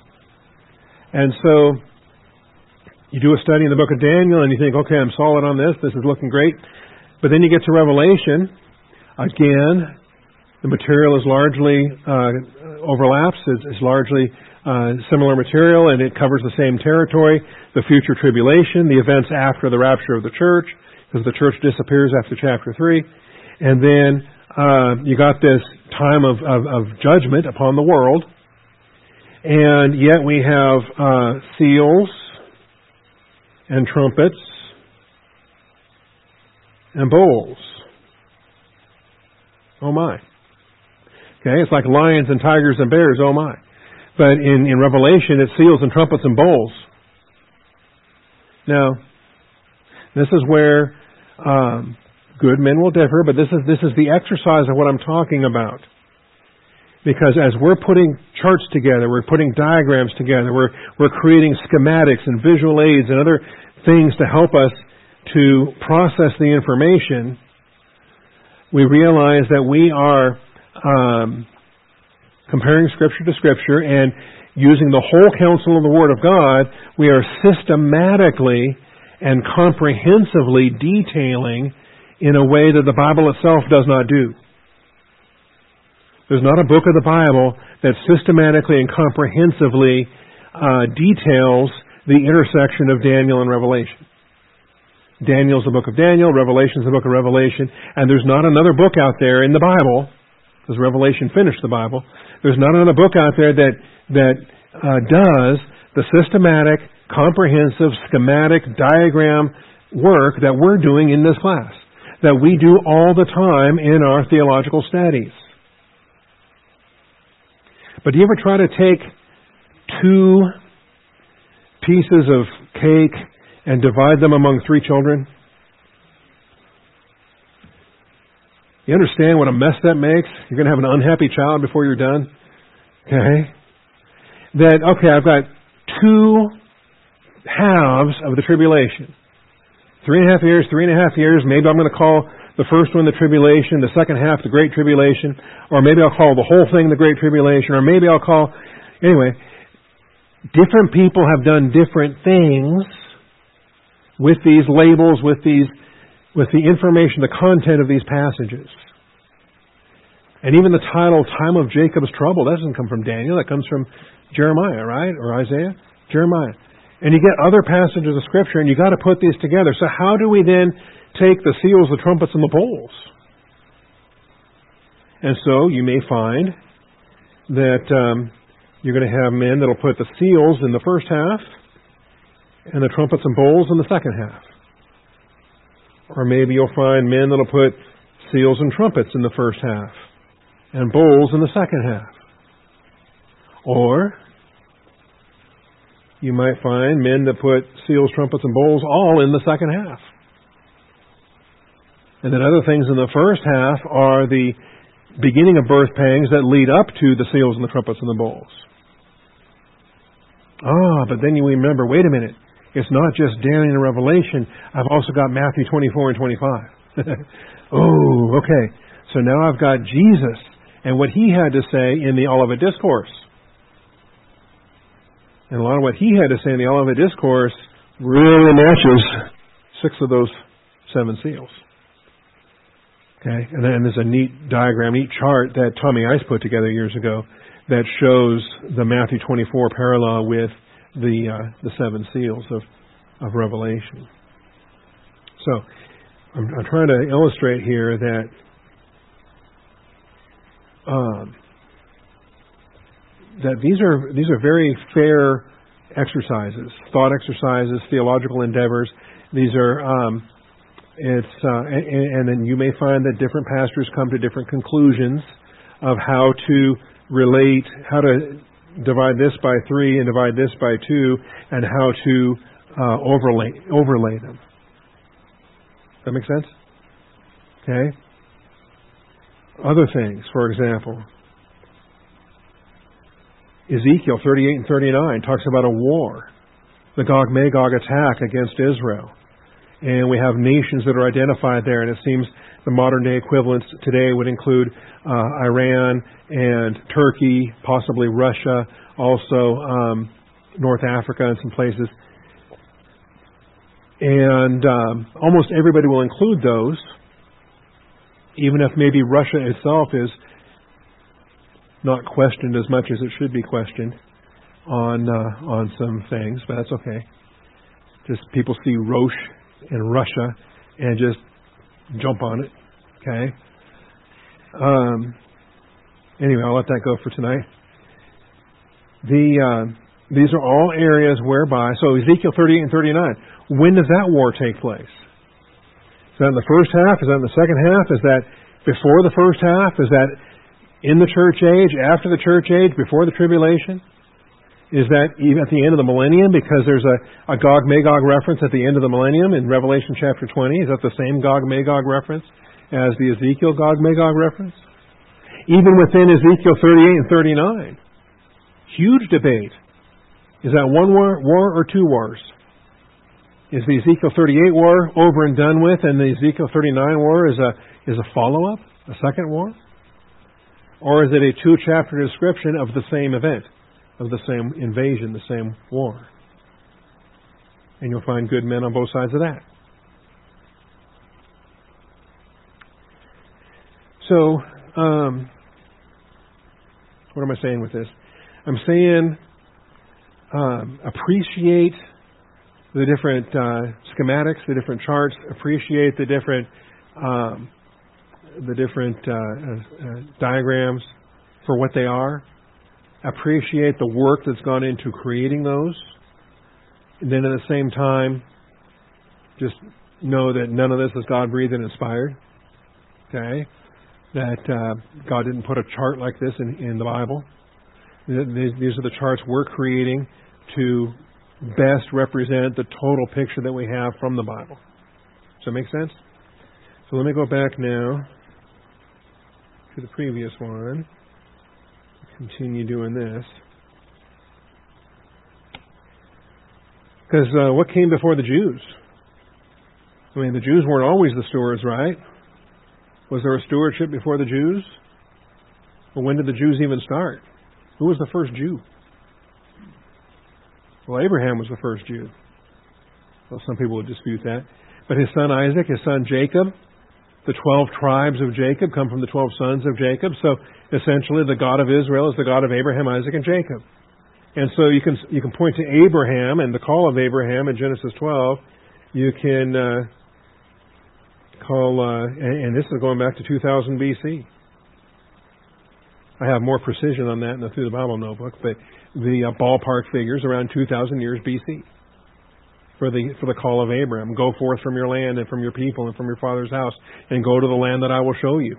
[SPEAKER 1] And so you do a study in the book of Daniel and you think, okay, I'm solid on this. This is looking great. But then you get to Revelation. Again, the material is largely uh, overlaps. It's, it's largely uh, similar material, and it covers the same territory. The future tribulation, the events after the rapture of the church, because the church disappears after chapter three, and then uh, you got this time of, of, of, judgment upon the world, and yet we have uh, seals and trumpets and bowls. Oh my. Okay, it's like lions and tigers and bears. Oh my! But in in Revelation, it's seals and trumpets and bowls. Now, this is where um, good men will differ, but this is this is the exercise of what I'm talking about. Because as we're putting charts together, we're putting diagrams together, we're we're creating schematics and visual aids and other things to help us to process the information. We realize that we are um, comparing Scripture to Scripture and using the whole counsel of the Word of God, we are systematically and comprehensively detailing in a way that the Bible itself does not do. There's not a book of the Bible that systematically and comprehensively uh, details the intersection of Daniel and Revelation. Daniel's the book of Daniel, Revelation's the book of Revelation, and there's not another book out there in the Bible, because Revelation finished the Bible, there's not another book out there that, that uh, does the systematic, comprehensive, schematic, diagram work that we're doing in this class, that we do all the time in our theological studies. But do you ever try to take two pieces of cake and divide them among three children? You understand what a mess that makes? You're going to have an unhappy child before you're done? Okay? That, okay, I've got two halves of the tribulation. Three and a half years, three and a half years. Maybe I'm going to call the first one the tribulation, the second half the great tribulation, or maybe I'll call the whole thing the great tribulation, or maybe I'll call. Anyway, different people have done different things with these labels, with these, with the information, the content of these passages. And even the title, Time of Jacob's Trouble, that doesn't come from Daniel, that comes from Jeremiah, right? Or Isaiah? Jeremiah. And you get other passages of Scripture, and you've got to put these together. So how do we then take the seals, the trumpets, and the bowls? And so you may find that um, you're going to have men that'll put the seals in the first half, and the trumpets and bowls in the second half. Or maybe you'll find men that'll put seals and trumpets in the first half, and bowls in the second half. Or you might find men that put seals, trumpets, and bowls all in the second half. And then other things in the first half are the beginning of birth pangs that lead up to the seals and the trumpets and the bowls. Ah, but then you remember, wait a minute, it's not just Daniel and Revelation. I've also got Matthew 24 and 25. oh, okay. So now I've got Jesus and what he had to say in the Olivet Discourse. And a lot of what he had to say in the Olivet Discourse really matches six of those seven seals. Okay, and then there's a neat diagram, neat chart that Tommy Ice put together years ago that shows the Matthew 24 parallel with the uh, the seven seals of of Revelation. So I'm, I'm trying to illustrate here that um, that these are these are very fair exercises, thought exercises, theological endeavors. These are um, it's uh, and, and then you may find that different pastors come to different conclusions of how to relate, how to divide this by three and divide this by two, and how to uh, overlay overlay them. That make sense? Okay. Other things, for example, Ezekiel 38 and 39 talks about a war, the Gog Magog attack against Israel. And we have nations that are identified there, and it seems the modern day equivalents today would include uh, Iran and Turkey, possibly Russia, also um, North Africa and some places. And um, almost everybody will include those, even if maybe Russia itself is not questioned as much as it should be questioned on uh, on some things, but that's okay. Just people see Rosh in Russia and just jump on it. Okay. Um, anyway, I'll let that go for tonight. The uh, these are all areas whereby so Ezekiel 38 and 39. When does that war take place? Is that in the first half? Is that in the second half? Is that before the first half? Is that In the church age, after the church age, before the tribulation? Is that even at the end of the millennium because there's a, a Gog Magog reference at the end of the millennium in Revelation chapter 20? Is that the same Gog Magog reference as the Ezekiel Gog Magog reference? Even within Ezekiel 38 and 39. Huge debate. Is that one war, war or two wars? Is the Ezekiel 38 war over and done with, and the Ezekiel 39 war is a is a follow up, a second war, or is it a two chapter description of the same event, of the same invasion, the same war? And you'll find good men on both sides of that. So, um, what am I saying with this? I'm saying um, appreciate the different uh, schematics, the different charts, appreciate the different um, the different uh, uh, uh, diagrams for what they are. Appreciate the work that's gone into creating those, and then at the same time, just know that none of this is God breathed and inspired. Okay, that uh, God didn't put a chart like this in, in the Bible. These are the charts we're creating to best represent the total picture that we have from the Bible. Does that make sense? So let me go back now to the previous one. Continue doing this. Because uh, what came before the Jews? I mean, the Jews weren't always the stewards, right? Was there a stewardship before the Jews? Well, when did the Jews even start? Who was the first Jew? Well, Abraham was the first Jew. Well, some people would dispute that. But his son Isaac, his son Jacob, the 12 tribes of Jacob come from the 12 sons of Jacob. So essentially, the God of Israel is the God of Abraham, Isaac, and Jacob. And so you can you can point to Abraham and the call of Abraham in Genesis 12. You can uh, call, uh, and, and this is going back to 2000 BC. I have more precision on that in the Through the Bible notebook, but the uh, ballpark figures around 2,000 years BC for the for the call of Abraham. Go forth from your land and from your people and from your father's house, and go to the land that I will show you.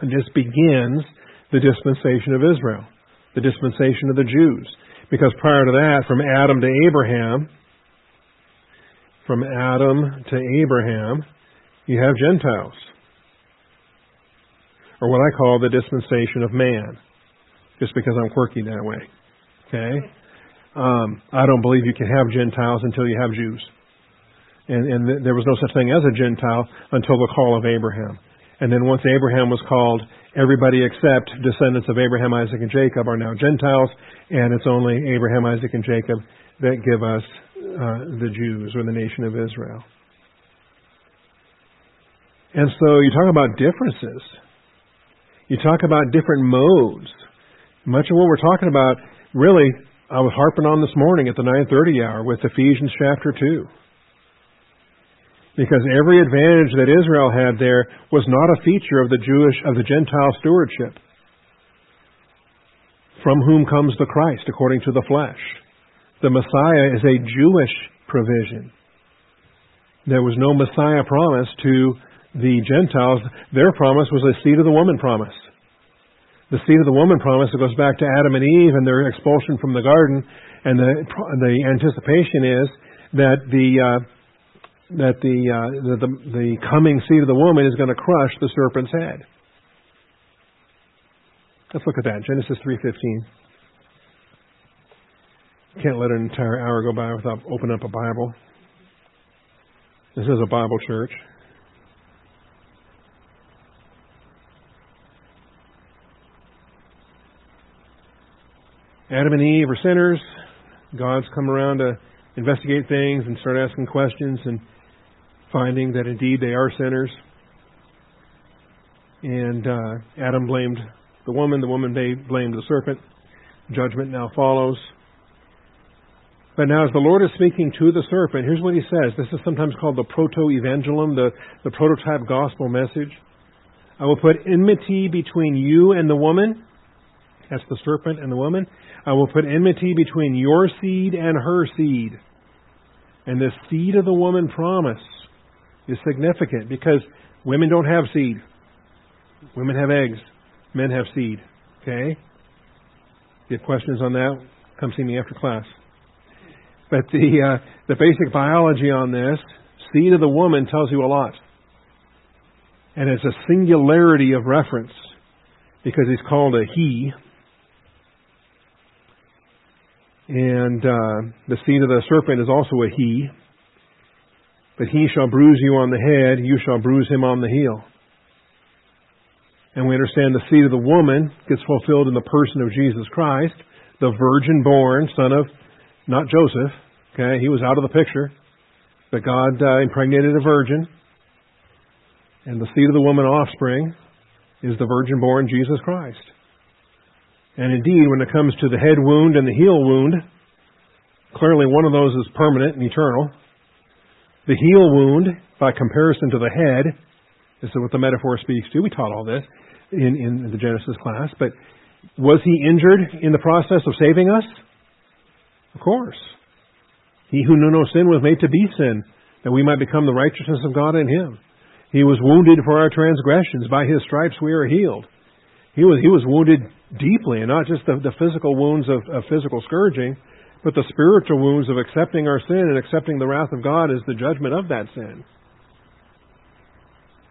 [SPEAKER 1] And this begins the dispensation of Israel, the dispensation of the Jews, because prior to that, from Adam to Abraham, from Adam to Abraham, you have Gentiles or what I call the dispensation of man, just because I'm quirky that way. Okay? Um, I don't believe you can have Gentiles until you have Jews. And, and th- there was no such thing as a Gentile until the call of Abraham. And then once Abraham was called, everybody except descendants of Abraham, Isaac, and Jacob are now Gentiles, and it's only Abraham, Isaac, and Jacob that give us uh, the Jews or the nation of Israel. And so you talk about differences. You talk about different modes. Much of what we're talking about, really, I was harping on this morning at the 9:30 hour with Ephesians chapter 2. Because every advantage that Israel had there was not a feature of the Jewish of the Gentile stewardship. From whom comes the Christ according to the flesh. The Messiah is a Jewish provision. There was no Messiah promise to the Gentiles, their promise was a seed of the woman promise. The seed of the woman promise that goes back to Adam and Eve and their expulsion from the garden, and the the anticipation is that the uh, that the, uh, the, the the coming seed of the woman is going to crush the serpent's head. Let's look at that Genesis three fifteen. Can't let an entire hour go by without opening up a Bible. This is a Bible church. Adam and Eve are sinners. God's come around to investigate things and start asking questions and finding that indeed they are sinners. And uh, Adam blamed the woman, the woman blamed the serpent. Judgment now follows. But now, as the Lord is speaking to the serpent, here's what he says. This is sometimes called the proto evangelium, the, the prototype gospel message. I will put enmity between you and the woman. That's the serpent and the woman. I will put enmity between your seed and her seed. And the seed of the woman promise is significant because women don't have seed. Women have eggs. Men have seed. Okay? If you have questions on that, come see me after class. But the uh, the basic biology on this, seed of the woman tells you a lot. And it's a singularity of reference because he's called a he. And uh, the seed of the serpent is also a he. But he shall bruise you on the head, you shall bruise him on the heel. And we understand the seed of the woman gets fulfilled in the person of Jesus Christ, the virgin born son of, not Joseph, okay, he was out of the picture, but God uh, impregnated a virgin. And the seed of the woman offspring is the virgin born Jesus Christ. And indeed, when it comes to the head wound and the heel wound, clearly one of those is permanent and eternal. The heel wound, by comparison to the head, is what the metaphor speaks to. We taught all this in, in the Genesis class. But was he injured in the process of saving us? Of course. He who knew no sin was made to be sin, that we might become the righteousness of God in him. He was wounded for our transgressions. By his stripes we are healed. He was, he was wounded deeply, and not just the, the physical wounds of, of physical scourging, but the spiritual wounds of accepting our sin and accepting the wrath of God as the judgment of that sin.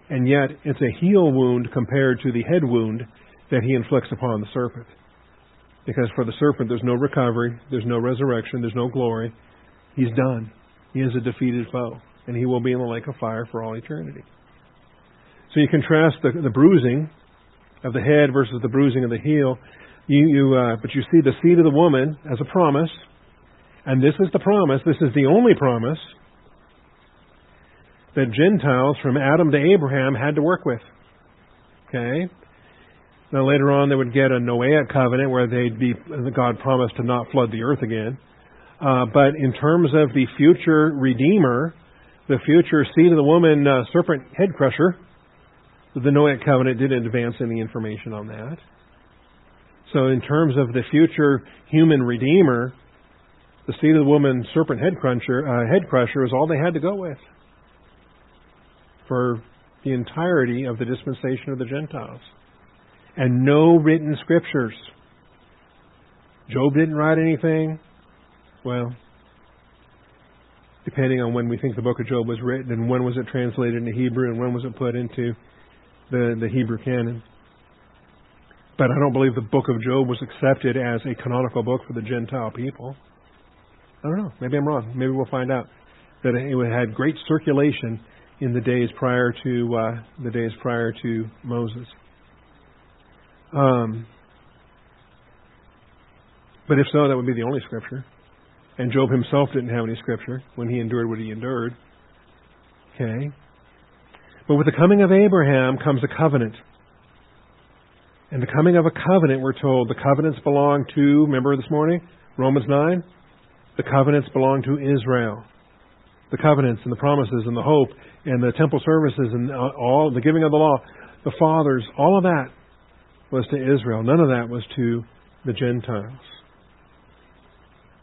[SPEAKER 1] And yet, it's a heel wound compared to the head wound that he inflicts upon the serpent. Because for the serpent, there's no recovery, there's no resurrection, there's no glory. He's done. He is a defeated foe, and he will be in the lake of fire for all eternity. So you contrast the, the bruising of the head versus the bruising of the heel. You, you, uh, but you see the seed of the woman as a promise, and this is the promise. This is the only promise that Gentiles from Adam to Abraham had to work with. Okay. Now later on, they would get a Noahic covenant where they'd be God promised to not flood the earth again. Uh, but in terms of the future redeemer, the future seed of the woman uh, serpent head crusher, the Noahic covenant didn't advance any information on that. So, in terms of the future human redeemer, the seed of the woman serpent head cruncher, uh, head crusher is all they had to go with for the entirety of the dispensation of the Gentiles, and no written scriptures. Job didn't write anything. Well, depending on when we think the book of Job was written and when was it translated into Hebrew and when was it put into the, the Hebrew canon. But I don't believe the book of Job was accepted as a canonical book for the Gentile people. I don't know. Maybe I'm wrong. Maybe we'll find out that it had great circulation in the days prior to uh, the days prior to Moses. Um, but if so, that would be the only scripture. And Job himself didn't have any scripture when he endured what he endured. Okay. But with the coming of Abraham comes a covenant. And the coming of a covenant, we're told, the covenants belong to, remember this morning, Romans 9? The covenants belong to Israel. The covenants and the promises and the hope and the temple services and all the giving of the law, the fathers, all of that was to Israel. None of that was to the Gentiles.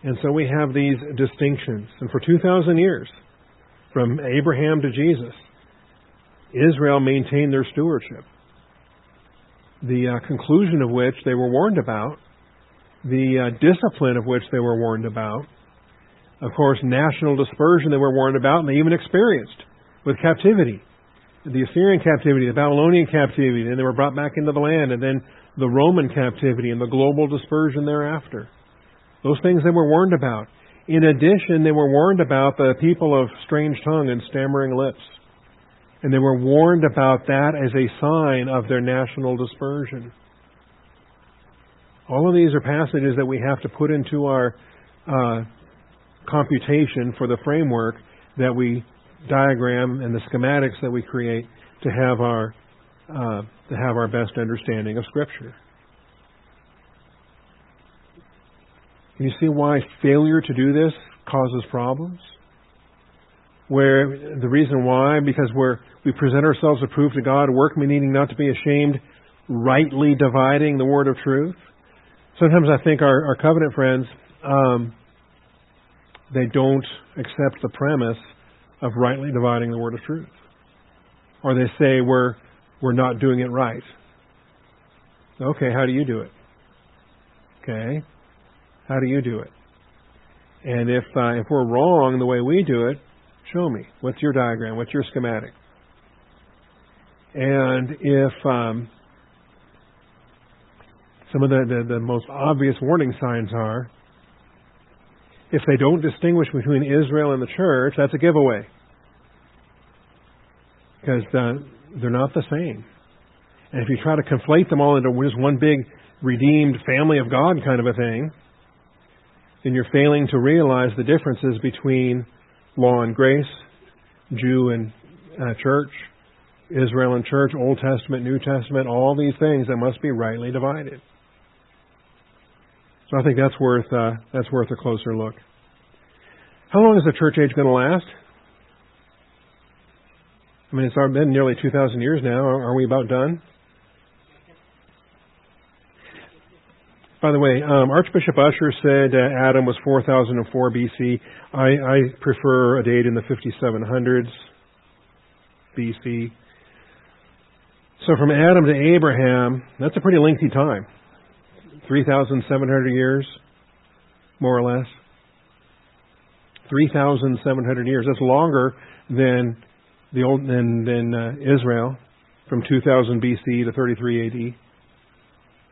[SPEAKER 1] And so we have these distinctions. And for 2,000 years, from Abraham to Jesus, Israel maintained their stewardship. The uh, conclusion of which they were warned about, the uh, discipline of which they were warned about, of course, national dispersion they were warned about, and they even experienced with captivity. The Assyrian captivity, the Babylonian captivity, and they were brought back into the land, and then the Roman captivity and the global dispersion thereafter. Those things they were warned about. In addition, they were warned about the people of strange tongue and stammering lips. And they were warned about that as a sign of their national dispersion. All of these are passages that we have to put into our uh, computation for the framework that we diagram and the schematics that we create to have our uh, to have our best understanding of Scripture. Can you see why failure to do this causes problems? Where the reason why, because we're, we present ourselves approved to God, workmen needing not to be ashamed, rightly dividing the word of truth. Sometimes I think our, our covenant friends, um, they don't accept the premise of rightly dividing the word of truth. Or they say we're, we're not doing it right. Okay, how do you do it? Okay, how do you do it? And if uh, if we're wrong the way we do it, show me. What's your diagram? What's your schematic? And if um, some of the, the, the most obvious warning signs are if they don't distinguish between Israel and the church, that's a giveaway. Because uh, they're not the same. And if you try to conflate them all into just one big redeemed family of God kind of a thing, then you're failing to realize the differences between law and grace, Jew and uh, church, Israel and church, Old Testament, New Testament, all these things that must be rightly divided. So I think that's worth uh, that's worth a closer look. How long is the church age going to last? I mean, it's been nearly 2,000 years now. Are we about done? By the way, um, Archbishop Ussher said uh, Adam was 4004 BC. I, I prefer a date in the 5700s BC. So from Adam to Abraham, that's a pretty lengthy time. 3,700 years, more or less. 3,700 years. That's longer than the old than than uh, Israel from 2000 BC to 33 AD.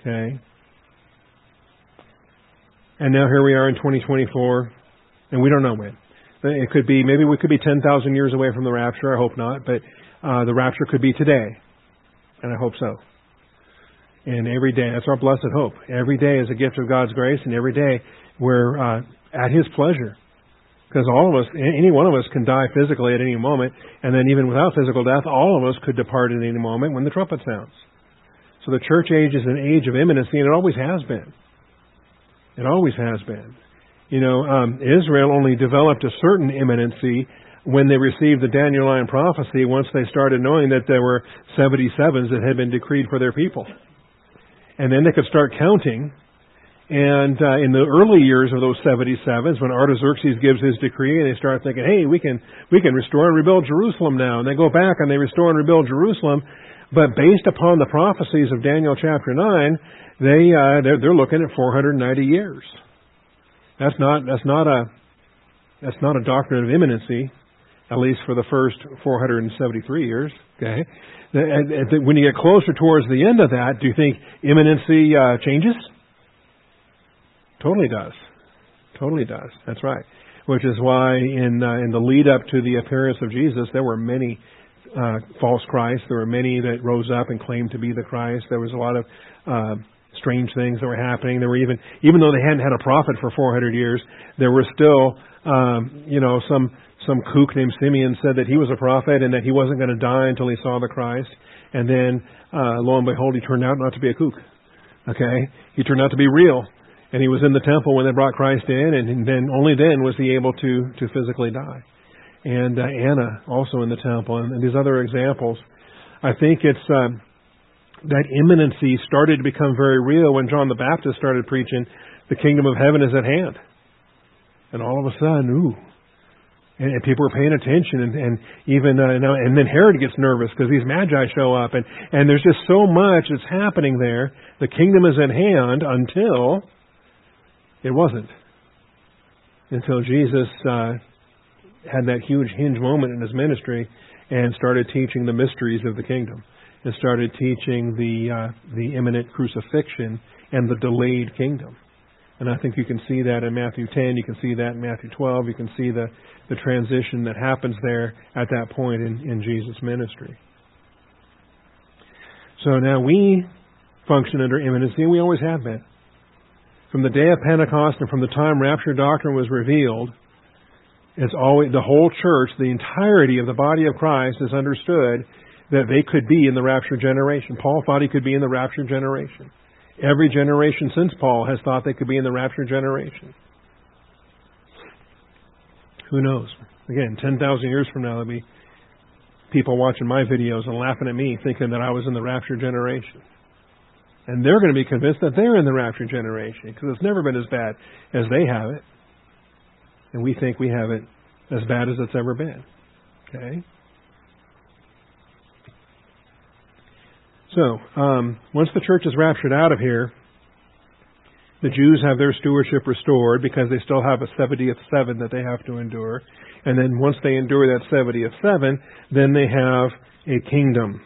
[SPEAKER 1] Okay. And now here we are in 2024, and we don't know when. It could be maybe we could be 10,000 years away from the rapture. I hope not, but uh, the rapture could be today, and I hope so. And every day, that's our blessed hope. Every day is a gift of God's grace, and every day we're uh, at His pleasure. Because all of us, any one of us can die physically at any moment, and then even without physical death, all of us could depart at any moment when the trumpet sounds. So the church age is an age of imminency, and it always has been. It always has been. You know, um, Israel only developed a certain imminency when they received the Daniel 9 prophecy once they started knowing that there were 77s that had been decreed for their people and then they could start counting. And uh, in the early years of those 77s, when Artaxerxes gives his decree, and they start thinking, "Hey, we can we can restore and rebuild Jerusalem now," and they go back and they restore and rebuild Jerusalem, but based upon the prophecies of Daniel chapter nine, they uh, they're, they're looking at 490 years. That's not that's not a that's not a doctrine of imminency, at least for the first 473 years. Okay, when you get closer towards the end of that, do you think imminency uh, changes? Totally does. Totally does. That's right. Which is why in uh, in the lead up to the appearance of Jesus, there were many uh, false Christs. There were many that rose up and claimed to be the Christ. There was a lot of uh, strange things that were happening. There were even even though they hadn't had a prophet for 400 years, there were still um, you know some some kook named Simeon said that he was a prophet and that he wasn't going to die until he saw the Christ. And then, uh, lo and behold, he turned out not to be a kook. Okay? He turned out to be real. And he was in the temple when they brought Christ in, and then only then was he able to, to physically die. And uh, Anna also in the temple, and, and these other examples. I think it's uh, that imminency started to become very real when John the Baptist started preaching, the kingdom of heaven is at hand. And all of a sudden, ooh, and, people are paying attention, and, and even uh, and then Herod gets nervous because these magi show up, and and there's just so much that's happening there. The kingdom is at hand until it wasn't, until Jesus uh, had that huge hinge moment in his ministry and started teaching the mysteries of the kingdom, and started teaching the uh, the imminent crucifixion and the delayed kingdom. And I think you can see that in Matthew 10. You can see that in Matthew 12. You can see the the transition that happens there at that point in, in Jesus' ministry. So now we function under imminency, and we always have been. From the day of Pentecost and from the time rapture doctrine was revealed, it's always the whole church, the entirety of the body of Christ is understood that they could be in the rapture generation. Paul thought he could be in the rapture generation. Every generation since Paul has thought they could be in the rapture generation. Who knows? Again, 10,000 years from now, there'll be people watching my videos and laughing at me thinking that I was in the rapture generation. And they're going to be convinced that they're in the rapture generation because it's never been as bad as they have it. And we think we have it as bad as it's ever been. Okay? So, um, once the church is raptured out of here, the Jews have their stewardship restored because they still have a 70th seven that they have to endure. And then once they endure that 70th seven, then they have a kingdom.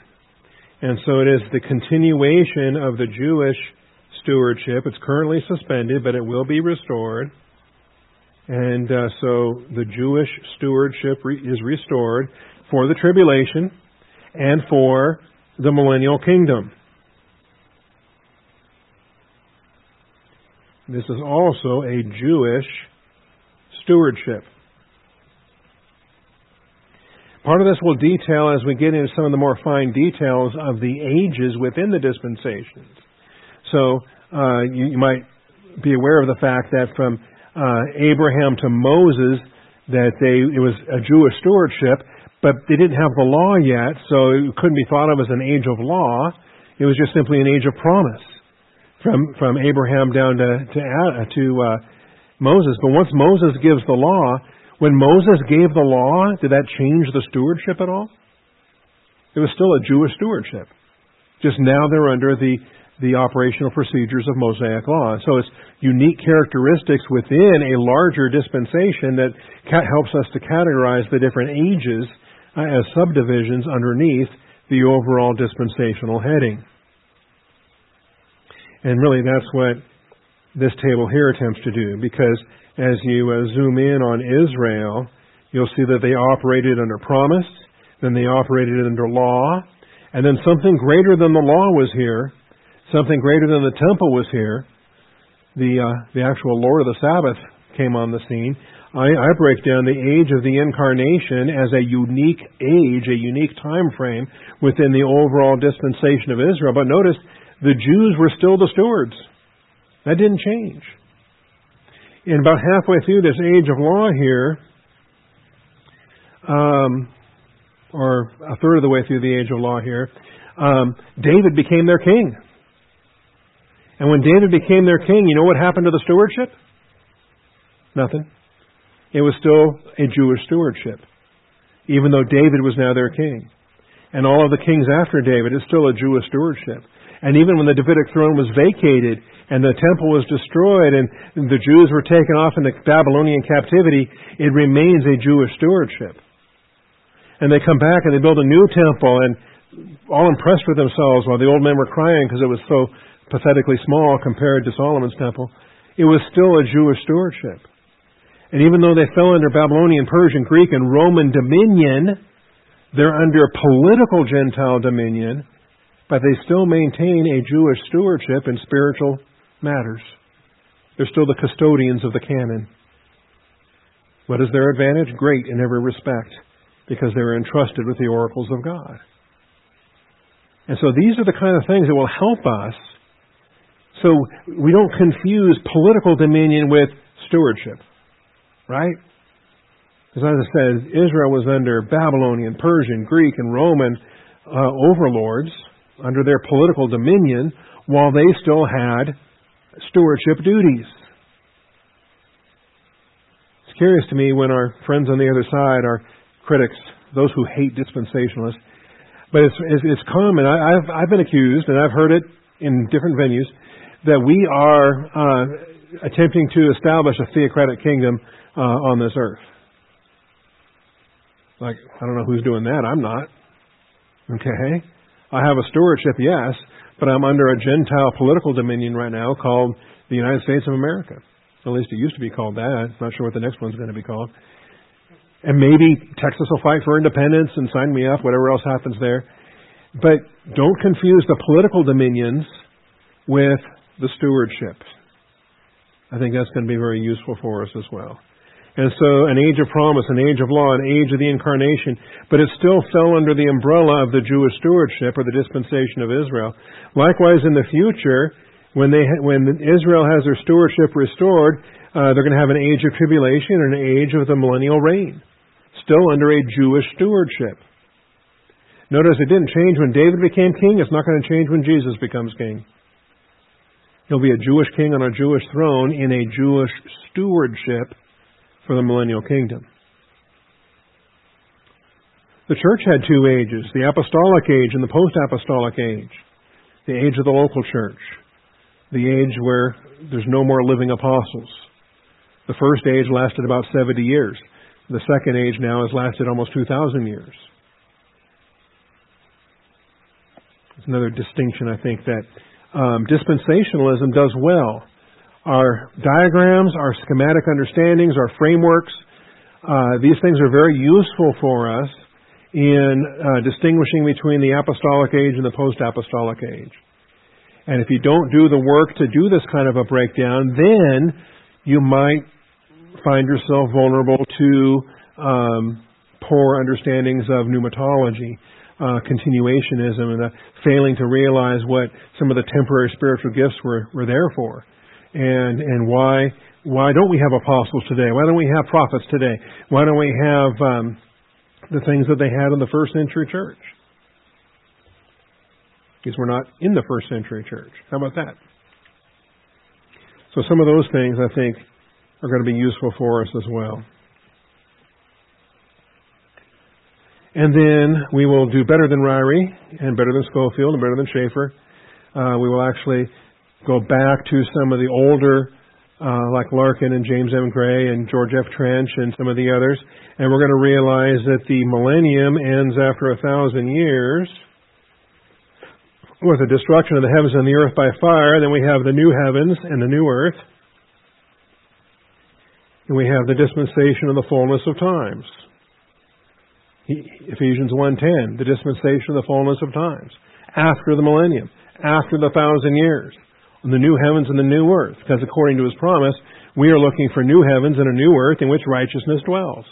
[SPEAKER 1] And so it is the continuation of the Jewish stewardship. It's currently suspended, but it will be restored. And uh, so the Jewish stewardship re- is restored for the tribulation and for the millennial kingdom. This is also a Jewish stewardship. Part of this we'll detail as we get into some of the more fine details of the ages within the dispensations. So uh, you, you, might be aware of the fact that from Abraham to Moses, that they it was a Jewish stewardship, but they didn't have the law yet, so it couldn't be thought of as an age of law. It was just simply an age of promise from from Abraham down to to, uh, to uh, Moses. But once Moses gives the law, when Moses gave the law, did that change the stewardship at all? It was still a Jewish stewardship. Just now they're under the the operational procedures of Mosaic law. So it's unique characteristics within a larger dispensation that helps us to categorize the different ages uh, as subdivisions underneath the overall dispensational heading. And really, that's what this table here attempts to do, because as you uh, zoom in on Israel, you'll see that they operated under promise, then they operated under law, and then something greater than the law was here, something greater than the temple was here. The uh, the actual Lord of the Sabbath came on the scene. I, I break down the age of the incarnation as a unique age, a unique time frame within the overall dispensation of Israel. But notice the Jews were still the stewards. That didn't change. And about halfway through this age of law here, um, or a third of the way through the age of law here, um, David became their king. And when David became their king, you know what happened to the stewardship? Nothing. It was still a Jewish stewardship, even though David was now their king. And all of the kings after David is still a Jewish stewardship. And even when the Davidic throne was vacated and the temple was destroyed and the Jews were taken off into Babylonian captivity, it remains a Jewish stewardship. And they come back and they build a new temple and all impressed with themselves while the old men were crying because it was so pathetically small compared to Solomon's temple. It was still a Jewish stewardship. And even though they fell under Babylonian, Persian, Greek, and Roman dominion, they're under political Gentile dominion but they still maintain a Jewish stewardship in spiritual matters. They're still the custodians of the canon. What is their advantage? Great in every respect, because they are entrusted with the oracles of God. And so these are the kind of things that will help us so we don't confuse political dominion with stewardship. Right? Because as I said, Israel was under Babylonian, Persian, Greek, and Roman uh, overlords under their political dominion while they still had stewardship duties. It's curious to me when our friends on the other side, our critics, those who hate dispensationalists, but it's, it's, it's common. I, have I've been accused, and I've heard it in different venues, that we are uh, attempting to establish a theocratic kingdom uh, on this earth. Like, I don't know who's doing that. I'm not. Okay? I have a stewardship, yes, but I'm under a Gentile political dominion right now called the United States of America. At least it used to be called that. I'm Not sure what the next one's going to be called. And maybe Texas will fight for independence and sign me up, whatever else happens there. But don't confuse the political dominions with the stewardship. I think that's going to be very useful for us as well. And so an age of promise, an age of law, an age of the incarnation, but it still fell under the umbrella of the Jewish stewardship or the dispensation of Israel. Likewise, in the future, when they when Israel has their stewardship restored, uh, they're going to have an age of tribulation and an age of the millennial reign, still under a Jewish stewardship. Notice it didn't change when David became king. It's not going to change when Jesus becomes king. He'll be a Jewish king on a Jewish throne in a Jewish stewardship for the millennial kingdom. The church had two ages, the apostolic age and the post apostolic age. the age of the local church, the age where there's no more living apostles. The first age lasted about 70 years. The second age now has lasted almost 2,000 years. It's another distinction I think that um, dispensationalism does well. Our diagrams, our schematic understandings, our frameworks, uh, these things are very useful for us in uh, distinguishing between the apostolic age and the post apostolic age. And if you don't do the work to do this kind of a breakdown, then you might find yourself vulnerable to um, poor understandings of pneumatology, uh, continuationism, and uh, failing to realize what some of the temporary spiritual gifts were, were there for, and and why why don't we have apostles today? Why don't we have prophets today? Why don't we have um, the things that they had in the first century church? Because we're not in the first century church. How about that? So some of those things I think are going to be useful for us as well. And then we will do better than Ryrie and better than Scofield and better than Chafer. Uh, we will actually go back to some of the older, uh, like Larkin and James M. Gray and George F. Trench and some of the others, and we're going to realize that the millennium ends after a thousand years with the destruction of the heavens and the earth by fire. Then we have the new heavens and the new earth. And we have the dispensation of the fullness of times. Ephesians 1:10, the dispensation of the fullness of times, after the millennium, after the thousand years, on the new heavens and the new earth, because according to his promise, we are looking for new heavens and a new earth in which righteousness dwells.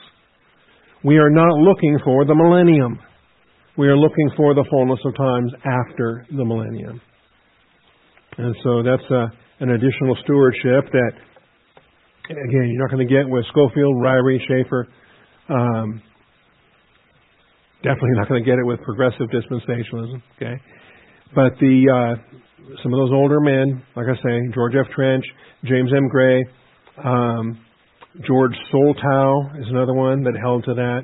[SPEAKER 1] We are not looking for the millennium. We are looking for the fullness of times after the millennium. And so that's a, uh, an additional stewardship that again, you're not going to get with Scofield, Ryrie, Chafer. Um, definitely not going to get it with progressive dispensationalism. Okay, but the uh, some of those older men, like I say, George F. Trench, James M. Gray, um, George Soltau is another one that held to that.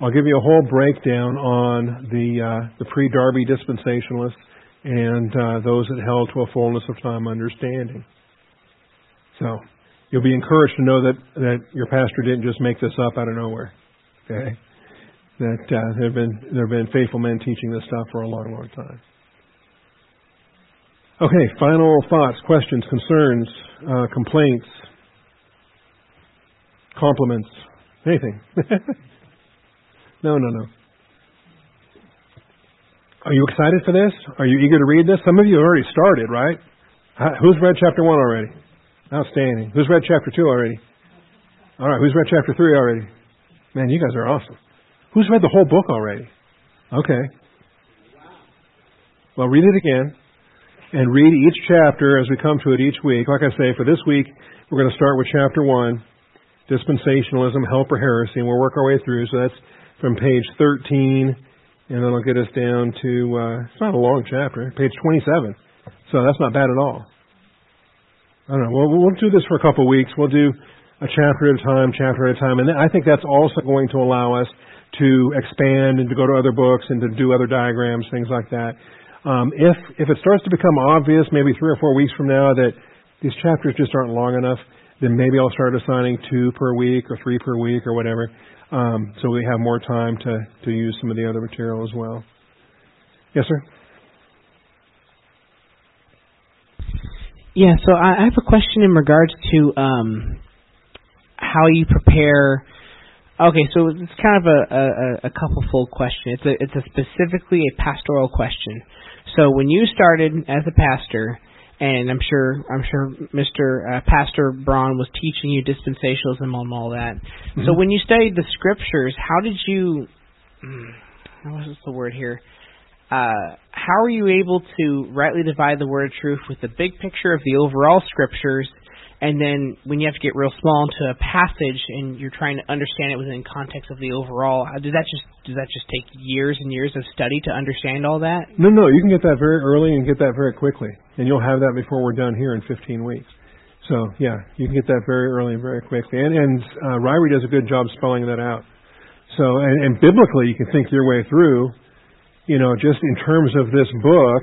[SPEAKER 1] I'll give you a whole breakdown on the uh, the pre-Darby dispensationalists and uh, those that held to a fullness of time understanding. So you'll be encouraged to know that, that your pastor didn't just make this up out of nowhere. Okay? That uh, there have been there have been faithful men teaching this stuff for a long, long time. Okay, final thoughts, questions, concerns, uh, complaints, compliments, anything. no, no, no. Are you excited for this? Are you eager to read this? Some of you have already started, right? Who's read chapter one already? Outstanding. Who's read chapter 2 already? All right. Who's read chapter 3 already? Man, you guys are awesome. Who's read the whole book already? Okay. Well, read it again and read each chapter as we come to it each week. Like I say, for this week, we're going to start with chapter 1, Dispensationalism, Help or Heresy, and we'll work our way through. So that's from page 13, and then it'll get us down to, uh, it's not a long chapter, page 27. So that's not bad at all. I don't know. We'll, we'll do this for a couple of weeks. We'll do a chapter at a time, chapter at a time, and I think that's also going to allow us to expand and to go to other books and to do other diagrams, things like that. Um, if if it starts to become obvious, maybe three or four weeks from now, that these chapters just aren't long enough, then maybe I'll start assigning two per week or three per week or whatever, um, so we have more time to to use some of the other material as well. Yes, sir.
[SPEAKER 2] Yeah, so I have a question in regards to um, how you prepare. Okay, so it's kind of a, a, a couple fold question. It's a it's a specifically a pastoral question. So when you started as a pastor, and I'm sure I'm sure Mr. Uh, pastor Braun was teaching you dispensationalism and all that. Mm-hmm. So when you studied the scriptures, how did you? What is the word here? uh, how are you able to rightly divide the word of truth with the big picture of the overall scriptures, and then when you have to get real small into a passage and you're trying to understand it within context of the overall, uh, does that just does that just take years and years of study to understand all that?
[SPEAKER 1] No, no, you can get that very early and get that very quickly, and you'll have that before we're done here in 15 weeks. So yeah, you can get that very early and very quickly, and and uh, Ryrie does a good job spelling that out. So and, and biblically, you can think your way through you know, just in terms of this book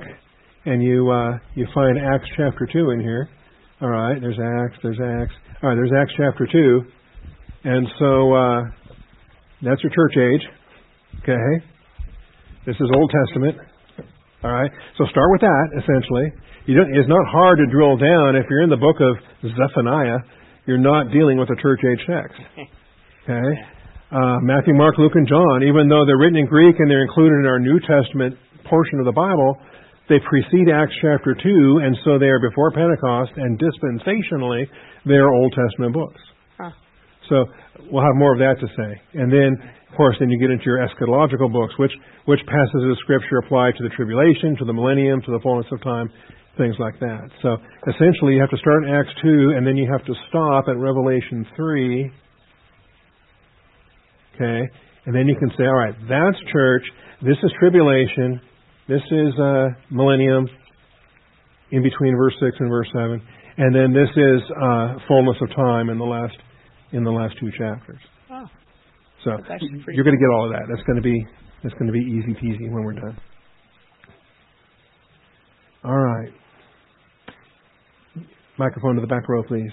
[SPEAKER 1] and you uh, you find Acts chapter two in here. All right, there's Acts, there's Acts. All right, there's Acts chapter two, and so uh, that's your church age. Okay, this is Old Testament. All right, so start with that. Essentially, you don't, it's not hard to drill down. If you're in the book of Zephaniah, you're not dealing with a church age text. Okay, uh, Matthew, Mark, Luke, and John, even though they're written in Greek and they're included in our New Testament portion of the Bible, they precede Acts chapter 2, and so they are before Pentecost, and dispensationally, they are Old Testament books.
[SPEAKER 2] Huh.
[SPEAKER 1] So we'll have more of that to say. And then, of course, then you get into your eschatological books, which, which passages of Scripture apply to the tribulation, to the millennium, to the fullness of time, things like that. So essentially, you have to start in Acts 2, and then you have to stop at Revelation 3 Okay? And then you can say, all right, that's church. This is tribulation. This is uh, millennium in between verse 6 and verse 7. And then this is uh, fullness of time in the last in the last two chapters.
[SPEAKER 2] Oh.
[SPEAKER 1] So
[SPEAKER 2] That's actually pretty
[SPEAKER 1] you're going to get all of that. That's going to be that's going to be easy peasy when we're done. All right. Microphone to the back row, please.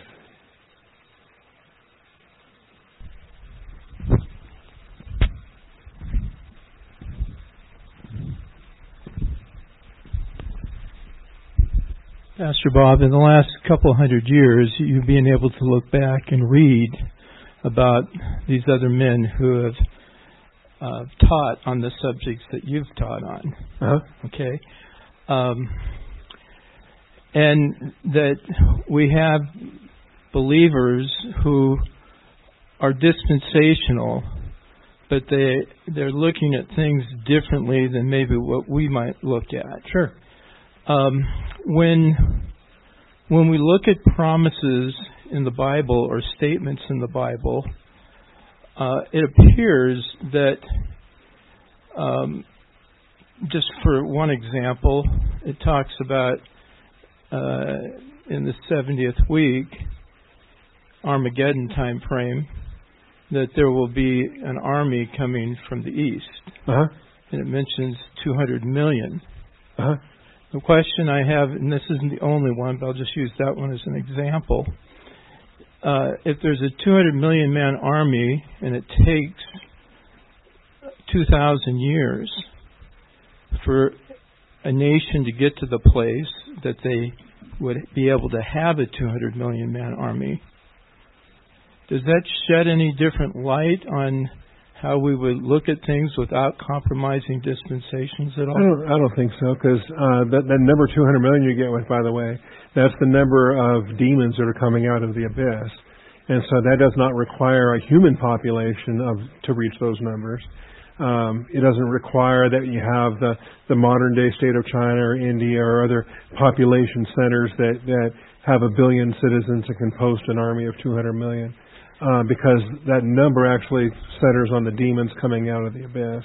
[SPEAKER 4] Pastor Bob, in the last couple hundred years, you've been able to look back and read about these other men who have uh, taught on the subjects that you've taught on.
[SPEAKER 1] Uh-huh.
[SPEAKER 4] Okay, um, and that we have believers who are dispensational, but they they're looking at things differently than maybe what we might look at.
[SPEAKER 1] Sure.
[SPEAKER 4] Um, when when we look at promises in the Bible or statements in the Bible, uh, it appears that um, just for one example, it talks about uh, in the 70th week, Armageddon time frame, that there will be an army coming from the east,
[SPEAKER 1] Uh huh.
[SPEAKER 4] and it mentions 200 million.
[SPEAKER 1] Uh huh.
[SPEAKER 4] The question I have, and this isn't the only one, but I'll just use that one as an example. Uh, if there's a 200 million man army and it takes 2,000 years for a nation to get to the place that they would be able to have a 200 million man army, does that shed any different light on how we would look at things without compromising dispensations at
[SPEAKER 1] I
[SPEAKER 4] all?
[SPEAKER 1] don't, I don't think so, because uh, that, that number 200 million you get with, by the way, that's the number of demons that are coming out of the abyss. And so that does not require a human population of to reach those numbers. Um, it doesn't require that you have the, the modern day state of China or India or other population centers that, that have a billion citizens that can post an army of 200 million. Uh, because that number actually centers on the demons coming out of the abyss.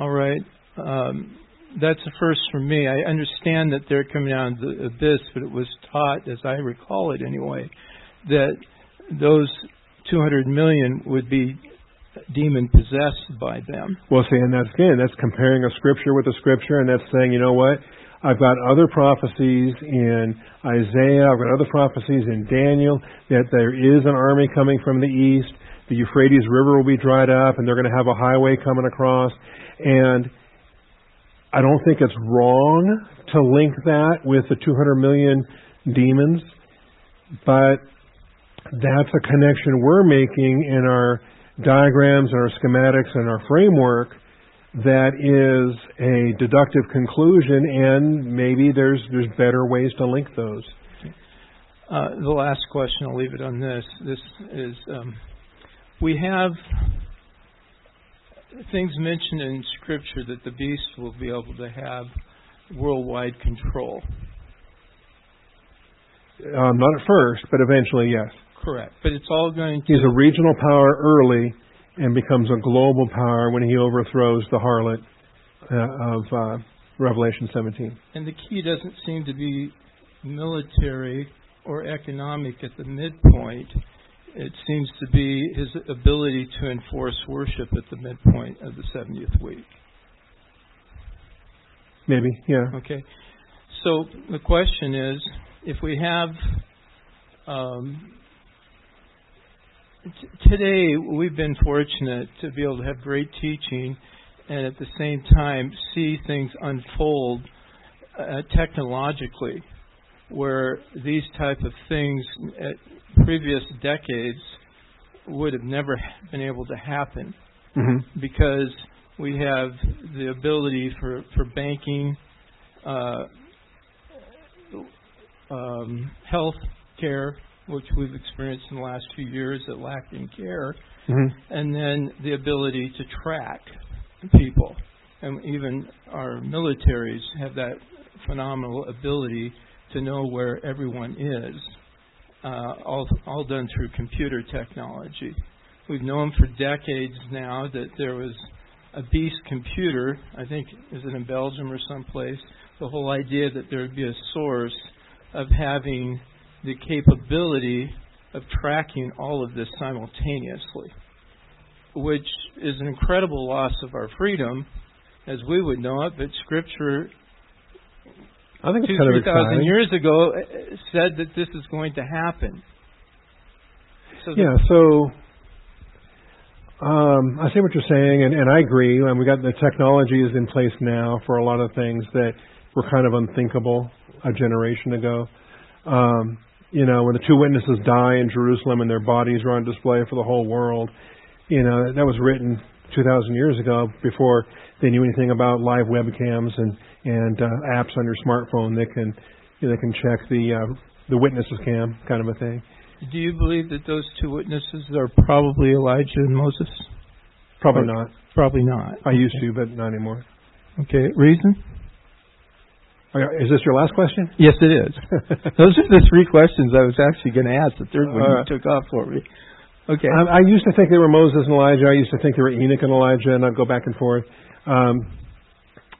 [SPEAKER 4] All right. Um, that's the first for me. I understand that they're coming out of the abyss, but it was taught, as I recall it anyway, that those 200 million would be demon possessed by them.
[SPEAKER 1] Well, see, and that's again, that's comparing a scripture with a scripture, and that's saying, you know what? I've got other prophecies in Isaiah, I've got other prophecies in Daniel that there is an army coming from the east. The Euphrates River will be dried up, and they're going to have a highway coming across. And I don't think it's wrong to link that with the 200 million demons, but that's a connection we're making in our diagrams and our schematics and our framework that is a deductive conclusion and maybe there's there's better ways to link those.
[SPEAKER 4] Uh, the last question, I'll leave it on this. This is um, we have things mentioned in Scripture that the beast will be able to have worldwide control.
[SPEAKER 1] Um, not at first, but eventually, yes.
[SPEAKER 4] Correct. But it's all going to.
[SPEAKER 1] He's a regional power early and becomes a global power when he overthrows the harlot uh, of uh, Revelation 17.
[SPEAKER 4] And the key doesn't seem to be military or economic at the midpoint. It seems to be his ability to enforce worship at the midpoint of the 70th week.
[SPEAKER 1] Maybe, yeah.
[SPEAKER 4] Okay. so the question is, if we have um, today, we've been fortunate to be able to have great teaching, and at the same time see things unfold uh, technologically, where these type of things at previous decades would have never been able to happen
[SPEAKER 1] Mm-hmm.
[SPEAKER 4] because we have the ability for for banking, uh, um, health care, which we've experienced in the last few years that lack in care,
[SPEAKER 1] Mm-hmm.
[SPEAKER 4] and then the ability to track people. And even our militaries have that phenomenal ability to know where everyone is, uh, all, all done through computer technology. We've known for decades now that there was a beast computer, I think, is it in Belgium or someplace? The whole idea that there would be a source of having the capability of tracking all of this simultaneously, which is an incredible loss of our freedom as we would know it, but Scripture
[SPEAKER 1] I think
[SPEAKER 4] two,
[SPEAKER 1] it's kind of
[SPEAKER 4] three thousand years ago uh, said that this is going to happen. So
[SPEAKER 1] Yeah, so um, I see what you're saying, and, and I agree. And we got the technology is in place now for a lot of things that were kind of unthinkable a generation ago. Um, you know, when the two witnesses die in Jerusalem and their bodies are on display for the whole world, you know, that was written 2,000 years ago before they knew anything about live webcams and and uh, apps on your smartphone that can you know, that can check the uh, the witnesses cam kind of a thing.
[SPEAKER 4] Do you believe that those two witnesses are probably Elijah and Moses?
[SPEAKER 1] Probably
[SPEAKER 4] Or-
[SPEAKER 1] not.
[SPEAKER 4] Probably not.
[SPEAKER 1] I used to, but not anymore.
[SPEAKER 4] Okay. Reason?
[SPEAKER 1] Is this your last question?
[SPEAKER 4] Yes, it is. Those are the three questions I was actually going to ask. The third one you took off for me. Okay.
[SPEAKER 1] I, I used to think they were Moses and Elijah. I used to think they were Enoch and Elijah, and I'd go back and forth. Um,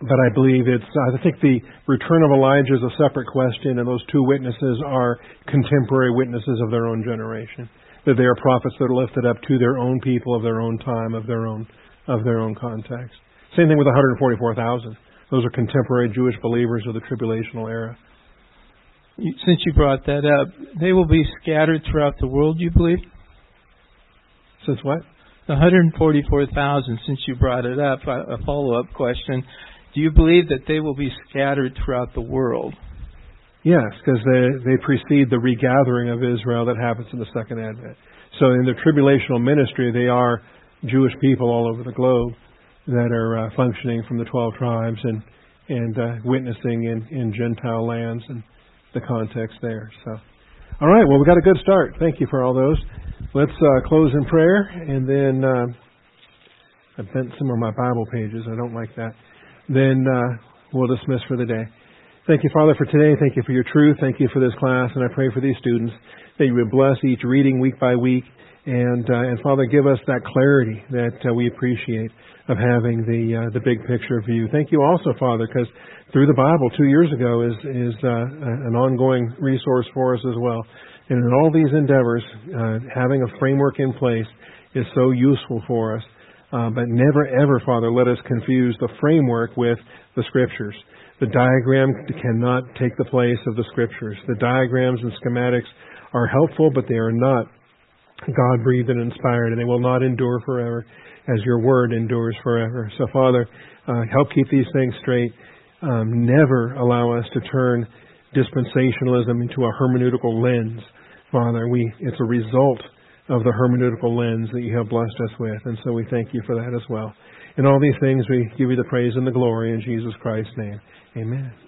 [SPEAKER 1] but I believe it's. I think the return of Elijah is a separate question, and those two witnesses are contemporary witnesses of their own generation. That they are prophets that are lifted up to their own people of their own time, of their own of their own context. Same thing with 144,000. Those are contemporary Jewish believers of the tribulational era.
[SPEAKER 4] Since you brought that up, they will be scattered throughout the world, you believe?
[SPEAKER 1] Since what?
[SPEAKER 4] The 144,000, since you brought it up, a a follow-up question. Do you believe that they will be scattered throughout the world?
[SPEAKER 1] Yes, because they they precede the regathering of Israel that happens in the second advent. So in the tribulational ministry, they are Jewish people all over the globe that are uh, functioning from the twelve tribes and and uh, witnessing in in Gentile lands and the context there. So, all right, well we got a good start. Thank you for all those. Let's uh, close in prayer, and then uh, I bent some of my Bible pages. I don't like that. Then uh, we'll dismiss for the day. Thank you, Father, for today. Thank you for your truth. Thank you for this class, and I pray for these students that you would bless each reading week by week, and uh, and Father, give us that clarity that uh, we appreciate of having the uh, the big picture view. Thank you also, Father, because through the Bible two years ago is is uh, an ongoing resource for us as well. And in all these endeavors, uh, having a framework in place is so useful for us. Uh, but never ever, Father, let us confuse the framework with the Scriptures. The diagram cannot take the place of the Scriptures. The diagrams and schematics are helpful, but they are not God breathed and inspired, and they will not endure forever as your word endures forever. So, Father, uh, help keep these things straight. Um, never allow us to turn dispensationalism into a hermeneutical lens. Father, we it's a result of the hermeneutical lens that you have blessed us with, and so we thank you for that as well. In all these things, we give you the praise and the glory in Jesus Christ's name. Amen.